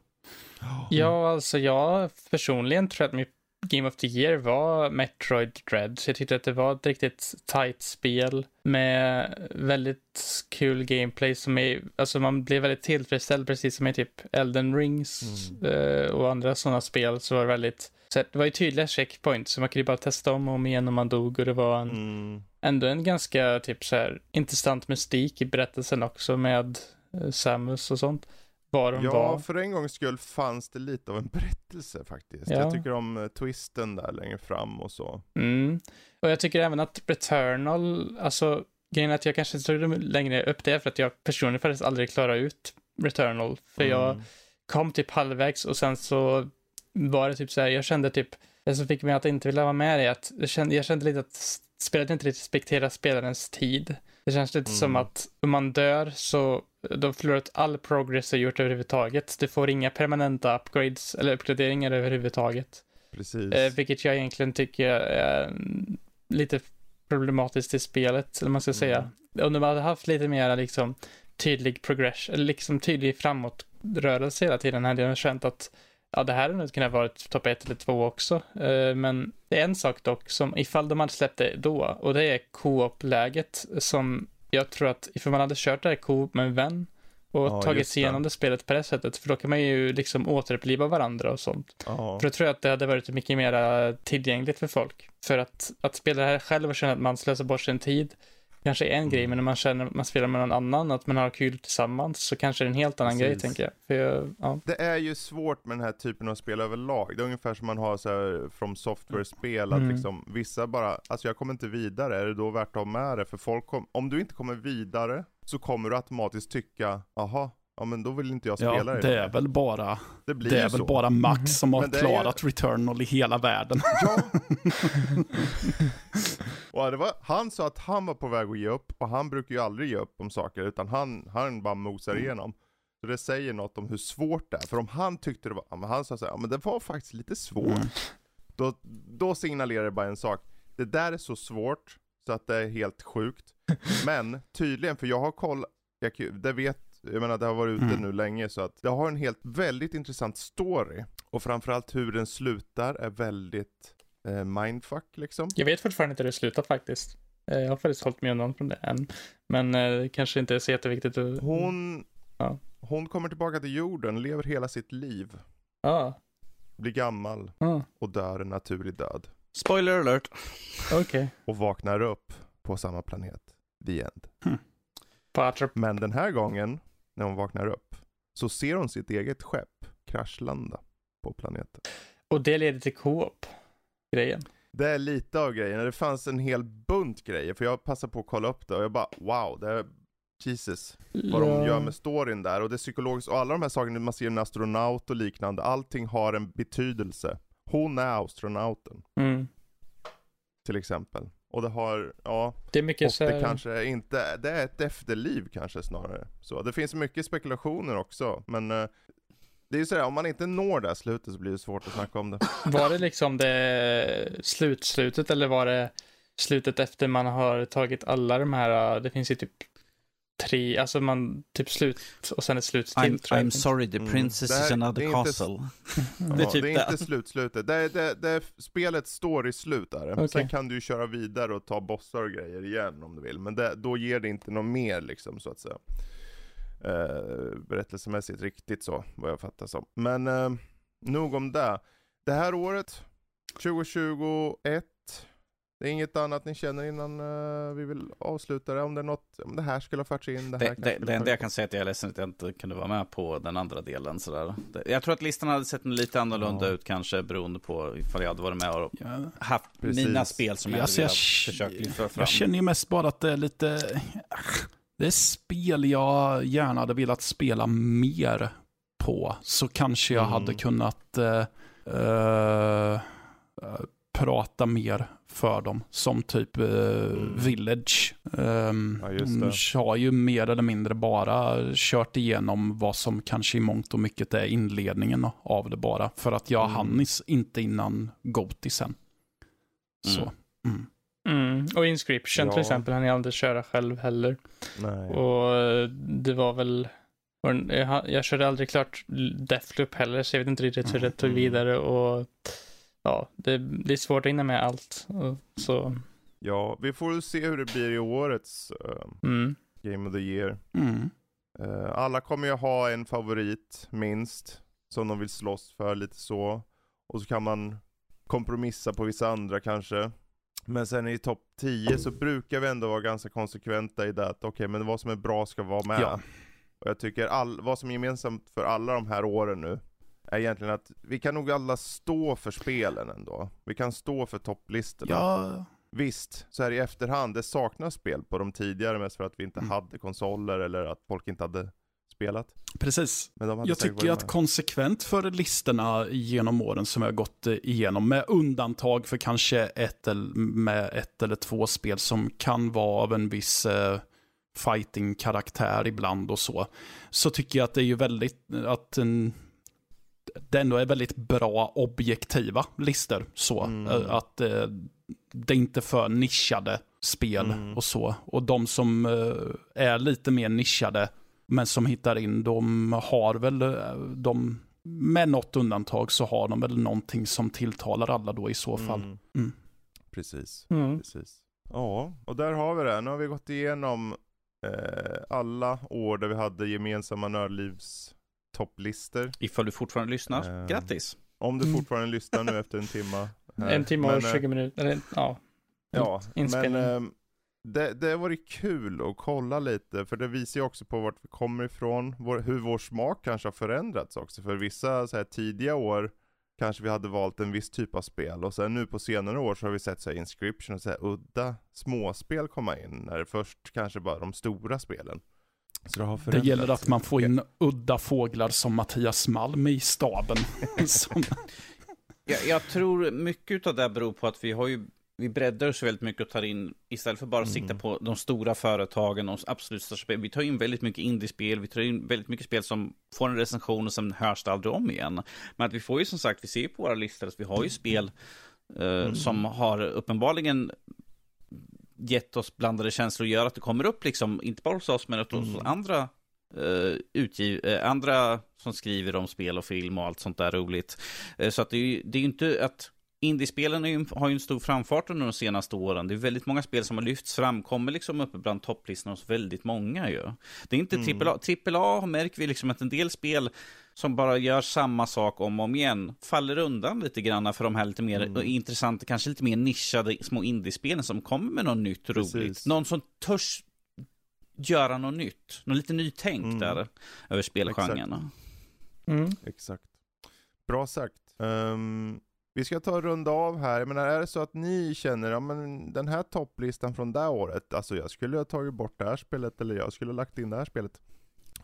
Ja. Ja, alltså jag personligen tror att mitt Game of the Year var Metroid Dread. Så jag tyckte att det var ett riktigt tight spel med väldigt kul gameplay som är, alltså man blev väldigt tillfredsställd precis som i typ Elden Rings mm. uh, och andra sådana spel så var det väldigt, så det var ju tydliga checkpoints så man kunde bara testa om och om igen om man dog och det var en, mm. ändå en ganska typ så här intressant mystik i berättelsen också med uh, Samus och sånt var de ja, var. för en gångs skull fanns det lite av en berättelse faktiskt. Ja. Jag tycker om uh, twisten där längre fram och så. Mm. Och jag tycker även att Returnal, alltså grejen är att jag kanske inte tog längre upp det för att jag personligen faktiskt aldrig klarade ut Returnal. För mm. jag kom typ halvvägs och sen så var det typ så här, jag kände typ, det som fick mig att inte vilja vara med är att jag kände, jag kände lite att spelet inte respekterar spelarens tid. Det känns lite mm. som att om man dör så du har förlorat all progress du gjort överhuvudtaget. Du får inga permanenta upgrades eller uppgraderingar överhuvudtaget. Precis. Eh, vilket jag egentligen tycker är lite problematiskt i spelet, eller man ska mm. säga. Om de hade haft lite mer liksom tydlig progression, eller liksom tydlig framåtrörelse hela tiden hade jag känt att ja, det här hade nog kunnat vara topp ett eller två också. Eh, men det är en sak dock som ifall de hade släppt det då och det är co-op-läget som jag tror att ifall man hade kört det här Coop med en vän och ja, tagit sig igenom det spelet på det sättet, för då kan man ju liksom återuppliva varandra och sånt. Ja. För då tror jag att det hade varit mycket mer tillgängligt för folk. För att, att spela det här själv och känna att man slösar bort sin tid, kanske är en mm. grej, men när man känner att man spelar med någon annan, att man har kul tillsammans, så kanske det är en helt annan Precis. grej, tänker jag. För jag ja. Det är ju svårt med den här typen av spel överlag. Det är ungefär som man har så här from software-spel, att mm. liksom vissa bara, alltså jag kommer inte vidare, är det då värt att ha med det? För folk kom, om du inte kommer vidare, så kommer du automatiskt tycka, aha, Ja men då vill inte jag spela ja, det. det är väl bara, det, det är väl bara Max som har klarat ju... Returnal i hela världen. Ja. och det var, han sa att han var på väg att ge upp och han brukar ju aldrig ge upp om saker utan han, han bara mosar mm. igenom. Så det säger något om hur svårt det är. För om han tyckte det var, men han sa så här, ja men det var faktiskt lite svårt. Mm. Då, då signalerar det bara en sak. Det där är så svårt så att det är helt sjukt. Men tydligen, för jag har koll, jag, det vet jag menar det har varit ute mm. nu länge så att det har en helt väldigt intressant story. Och framförallt hur den slutar är väldigt eh, mindfuck liksom. Jag vet fortfarande inte hur det slutar faktiskt. Eh, jag har faktiskt hållit med undan från det än. Men eh, kanske inte är så jätteviktigt att... Hon, ja. hon kommer tillbaka till jorden, lever hela sitt liv. Ja. Blir gammal ja. och dör en naturlig död. Spoiler alert. Okej. Okay. Och vaknar upp på samma planet. The end. Hmm. Men den här gången när hon vaknar upp, så ser hon sitt eget skepp kraschlanda på planeten. Och det leder till Coop, grejen. Det är lite av grejen. Det fanns en hel bunt grejer, för jag passade på att kolla upp det och jag bara wow, det är Jesus, vad de gör med storyn där. Och det är psykologiskt, och alla de här sakerna, man ser en astronaut och liknande, allting har en betydelse. Hon är astronauten. Mm. Till exempel. Och det har, ja. Det är mycket och så här... det kanske inte, det är ett efterliv kanske snarare. Så det finns mycket spekulationer också, men uh, det är ju sådär, om man inte når det här slutet så blir det svårt att snacka om det. Var det liksom det slutslutet eller var det slutet efter man har tagit alla de här, det finns ju typ tre, alltså man typ slut och sen ett slut till I'm, tror jag. I'm sorry, the mm. princess mm. is another castle. Inte, det är, typ det är inte slutslutet, det är, det, det är spelet står i slut där. Okay. Sen kan du ju köra vidare och ta bossar och grejer igen om du vill, men det, då ger det inte något mer liksom så att säga. Uh, berättelsemässigt riktigt så, vad jag fattar som. Men uh, nog om det. Det här året, 2021, Det är inget annat ni känner innan uh, vi vill avsluta det? Om det är något, om det här skulle ha förts in, det här Det, det, det enda jag kan säga är att jag är ledsen att jag inte kunde vara med på den andra delen sådär. Jag tror att listan hade sett lite annorlunda ja. ut kanske beroende på ifall jag hade varit med och ja. haft Precis. mina spel som jag alltså, hade försökt lyfta fram. Jag känner ju mest bara att det är lite, det är spel jag gärna hade velat spela mer på. Så kanske jag mm. hade kunnat uh, uh, prata mer för dem. Som typ uh, mm. Village. Um, ja, de har ju mer eller mindre bara kört igenom vad som kanske i mångt och mycket är inledningen av det bara. För att jag mm. hann inte innan Goti sen. Så. Mm. mm. Mm. Och Inscription ja. till exempel han jag aldrig köra själv heller. Nej. Och eh, det var väl, jag, jag körde aldrig klart Deathloop heller så jag vet inte riktigt hur det tog mm. vidare och ja, det, det är svårt att hinna med allt. Så. Ja, vi får se hur det blir i årets uh, mm. Game of the Year. Mm. Uh, alla kommer ju ha en favorit, minst, som de vill slåss för lite så. Och så kan man kompromissa på vissa andra kanske. Men sen i topp 10 så brukar vi ändå vara ganska konsekventa i det att okej, okay, men vad som är bra ska vara med. Ja. Och jag tycker all, vad som är gemensamt för alla de här åren nu är egentligen att vi kan nog alla stå för spelen ändå. Vi kan stå för topplistorna. Ja. Visst, så här i efterhand, det saknas spel på de tidigare mest för att vi inte mm. hade konsoler eller att folk inte hade spelat. Precis. jag tycker att konsekvent för listorna genom åren som jag har gått igenom, med undantag för kanske ett, med ett eller två spel som kan vara av en viss eh, fighting-karaktär ibland och så, så tycker jag att det är ju väldigt, att en, det ändå är väldigt bra objektiva listor. Så mm. Eh, att eh, det är inte för nischade spel mm. och så. Och de som eh, är lite mer nischade men som hittar in, de har väl, de, med något undantag så har de väl någonting som tilltalar alla då i så fall. Mm. Mm. Precis, mm. precis. Ja, och där har vi det. Nu har vi gått igenom eh, alla år där vi hade gemensamma nördlivs topplistor. Ifall du fortfarande lyssnar, eh, grattis! Om du mm. fortfarande lyssnar nu efter en timme. En timme och 20 eh, minuter, eller ja. Ja, men eh, det, det har varit kul att kolla lite, för det visar ju också på vart vi kommer ifrån, vår, hur vår smak kanske har förändrats också. För vissa så här, tidiga år kanske vi hade valt en viss typ av spel och sen nu på senare år så har vi sett så här, inscription och så här, udda småspel komma in, när det först kanske bara de stora spelen. Det, det, gäller att man får in udda fåglar som Mattias Malm i staben. som... jag, jag tror mycket av det beror på att vi har ju vi breddar så väldigt mycket och tar in, istället för bara att mm. sikta på de stora företagen, de absolut största spel, vi tar in väldigt mycket indiespel, vi tar in väldigt mycket spel som får en recension och sen hörs det aldrig om igen. Men att vi får ju som sagt, vi ser på våra listor att vi har ju spel eh, mm. som har uppenbarligen gett oss blandade känslor och gör att det kommer upp liksom, inte bara hos oss men hos mm. andra Uh, utgiv, uh, andra som skriver om spel och film och allt sånt där roligt. Uh, så att det är ju det är inte att Indiespelen ju, har ju en stor framfart under de senaste åren. Det är väldigt många spel som har lyfts fram, kommer liksom uppe bland topplistorna hos väldigt många ju. Det är inte mm. AAA. AAA märker vi liksom att en del spel som bara gör samma sak om och om igen faller undan lite grann för de här lite mer mm. intressanta, kanske lite mer nischade små indiespelen som kommer med något nytt Precis. roligt. Någon som törs göra något nytt, något lite nytänk mm. där över spelgenrerna. Exakt. Mm. Exakt. Bra sagt. Um, vi ska ta och runda av här. Jag menar, är det så att ni känner, ja men den här topplistan från det året, alltså jag skulle ha tagit bort det här spelet eller jag skulle ha lagt in det här spelet.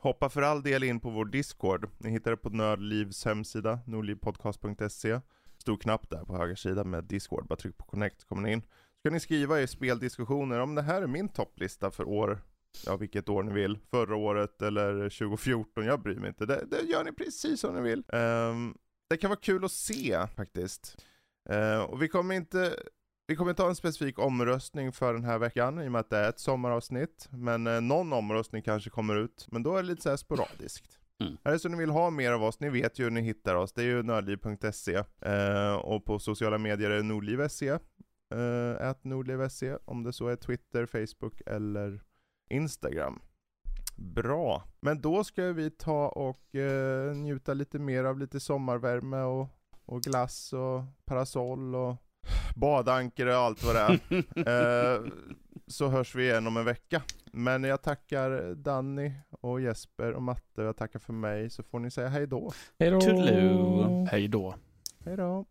Hoppa för all del in på vår Discord. Ni hittar det på Nördlivs hemsida, nordlivpodcast.se. Stor knapp där på höger sida med Discord, bara tryck på connect kommer ni in. Så kan ni skriva i speldiskussioner om det här är min topplista för år, ja vilket år ni vill, förra året eller 2014, jag bryr mig inte. Det, det gör ni precis som ni vill. Um, det kan vara kul att se faktiskt. Uh, och vi kommer inte vi kommer inte ha en specifik omröstning för den här veckan i och med att det är ett sommaravsnitt. Men eh, någon omröstning kanske kommer ut, men då är det lite så sporadiskt. Mm. Är det så ni vill ha mer av oss, ni vet ju hur ni hittar oss. Det är ju nördliv.se eh, och på sociala medier är det nordliv.se. Eh, nordliv.se om det så är Twitter, Facebook eller Instagram. Bra, men då ska vi ta och eh, njuta lite mer av lite sommarvärme och, och glass och parasoll och badankare och allt vad det är. eh, så hörs vi igen om en vecka. Men jag tackar Danny och Jesper och Matte och jag tackar för mig så får ni säga hej då. Hej då. Hej då. Hej då.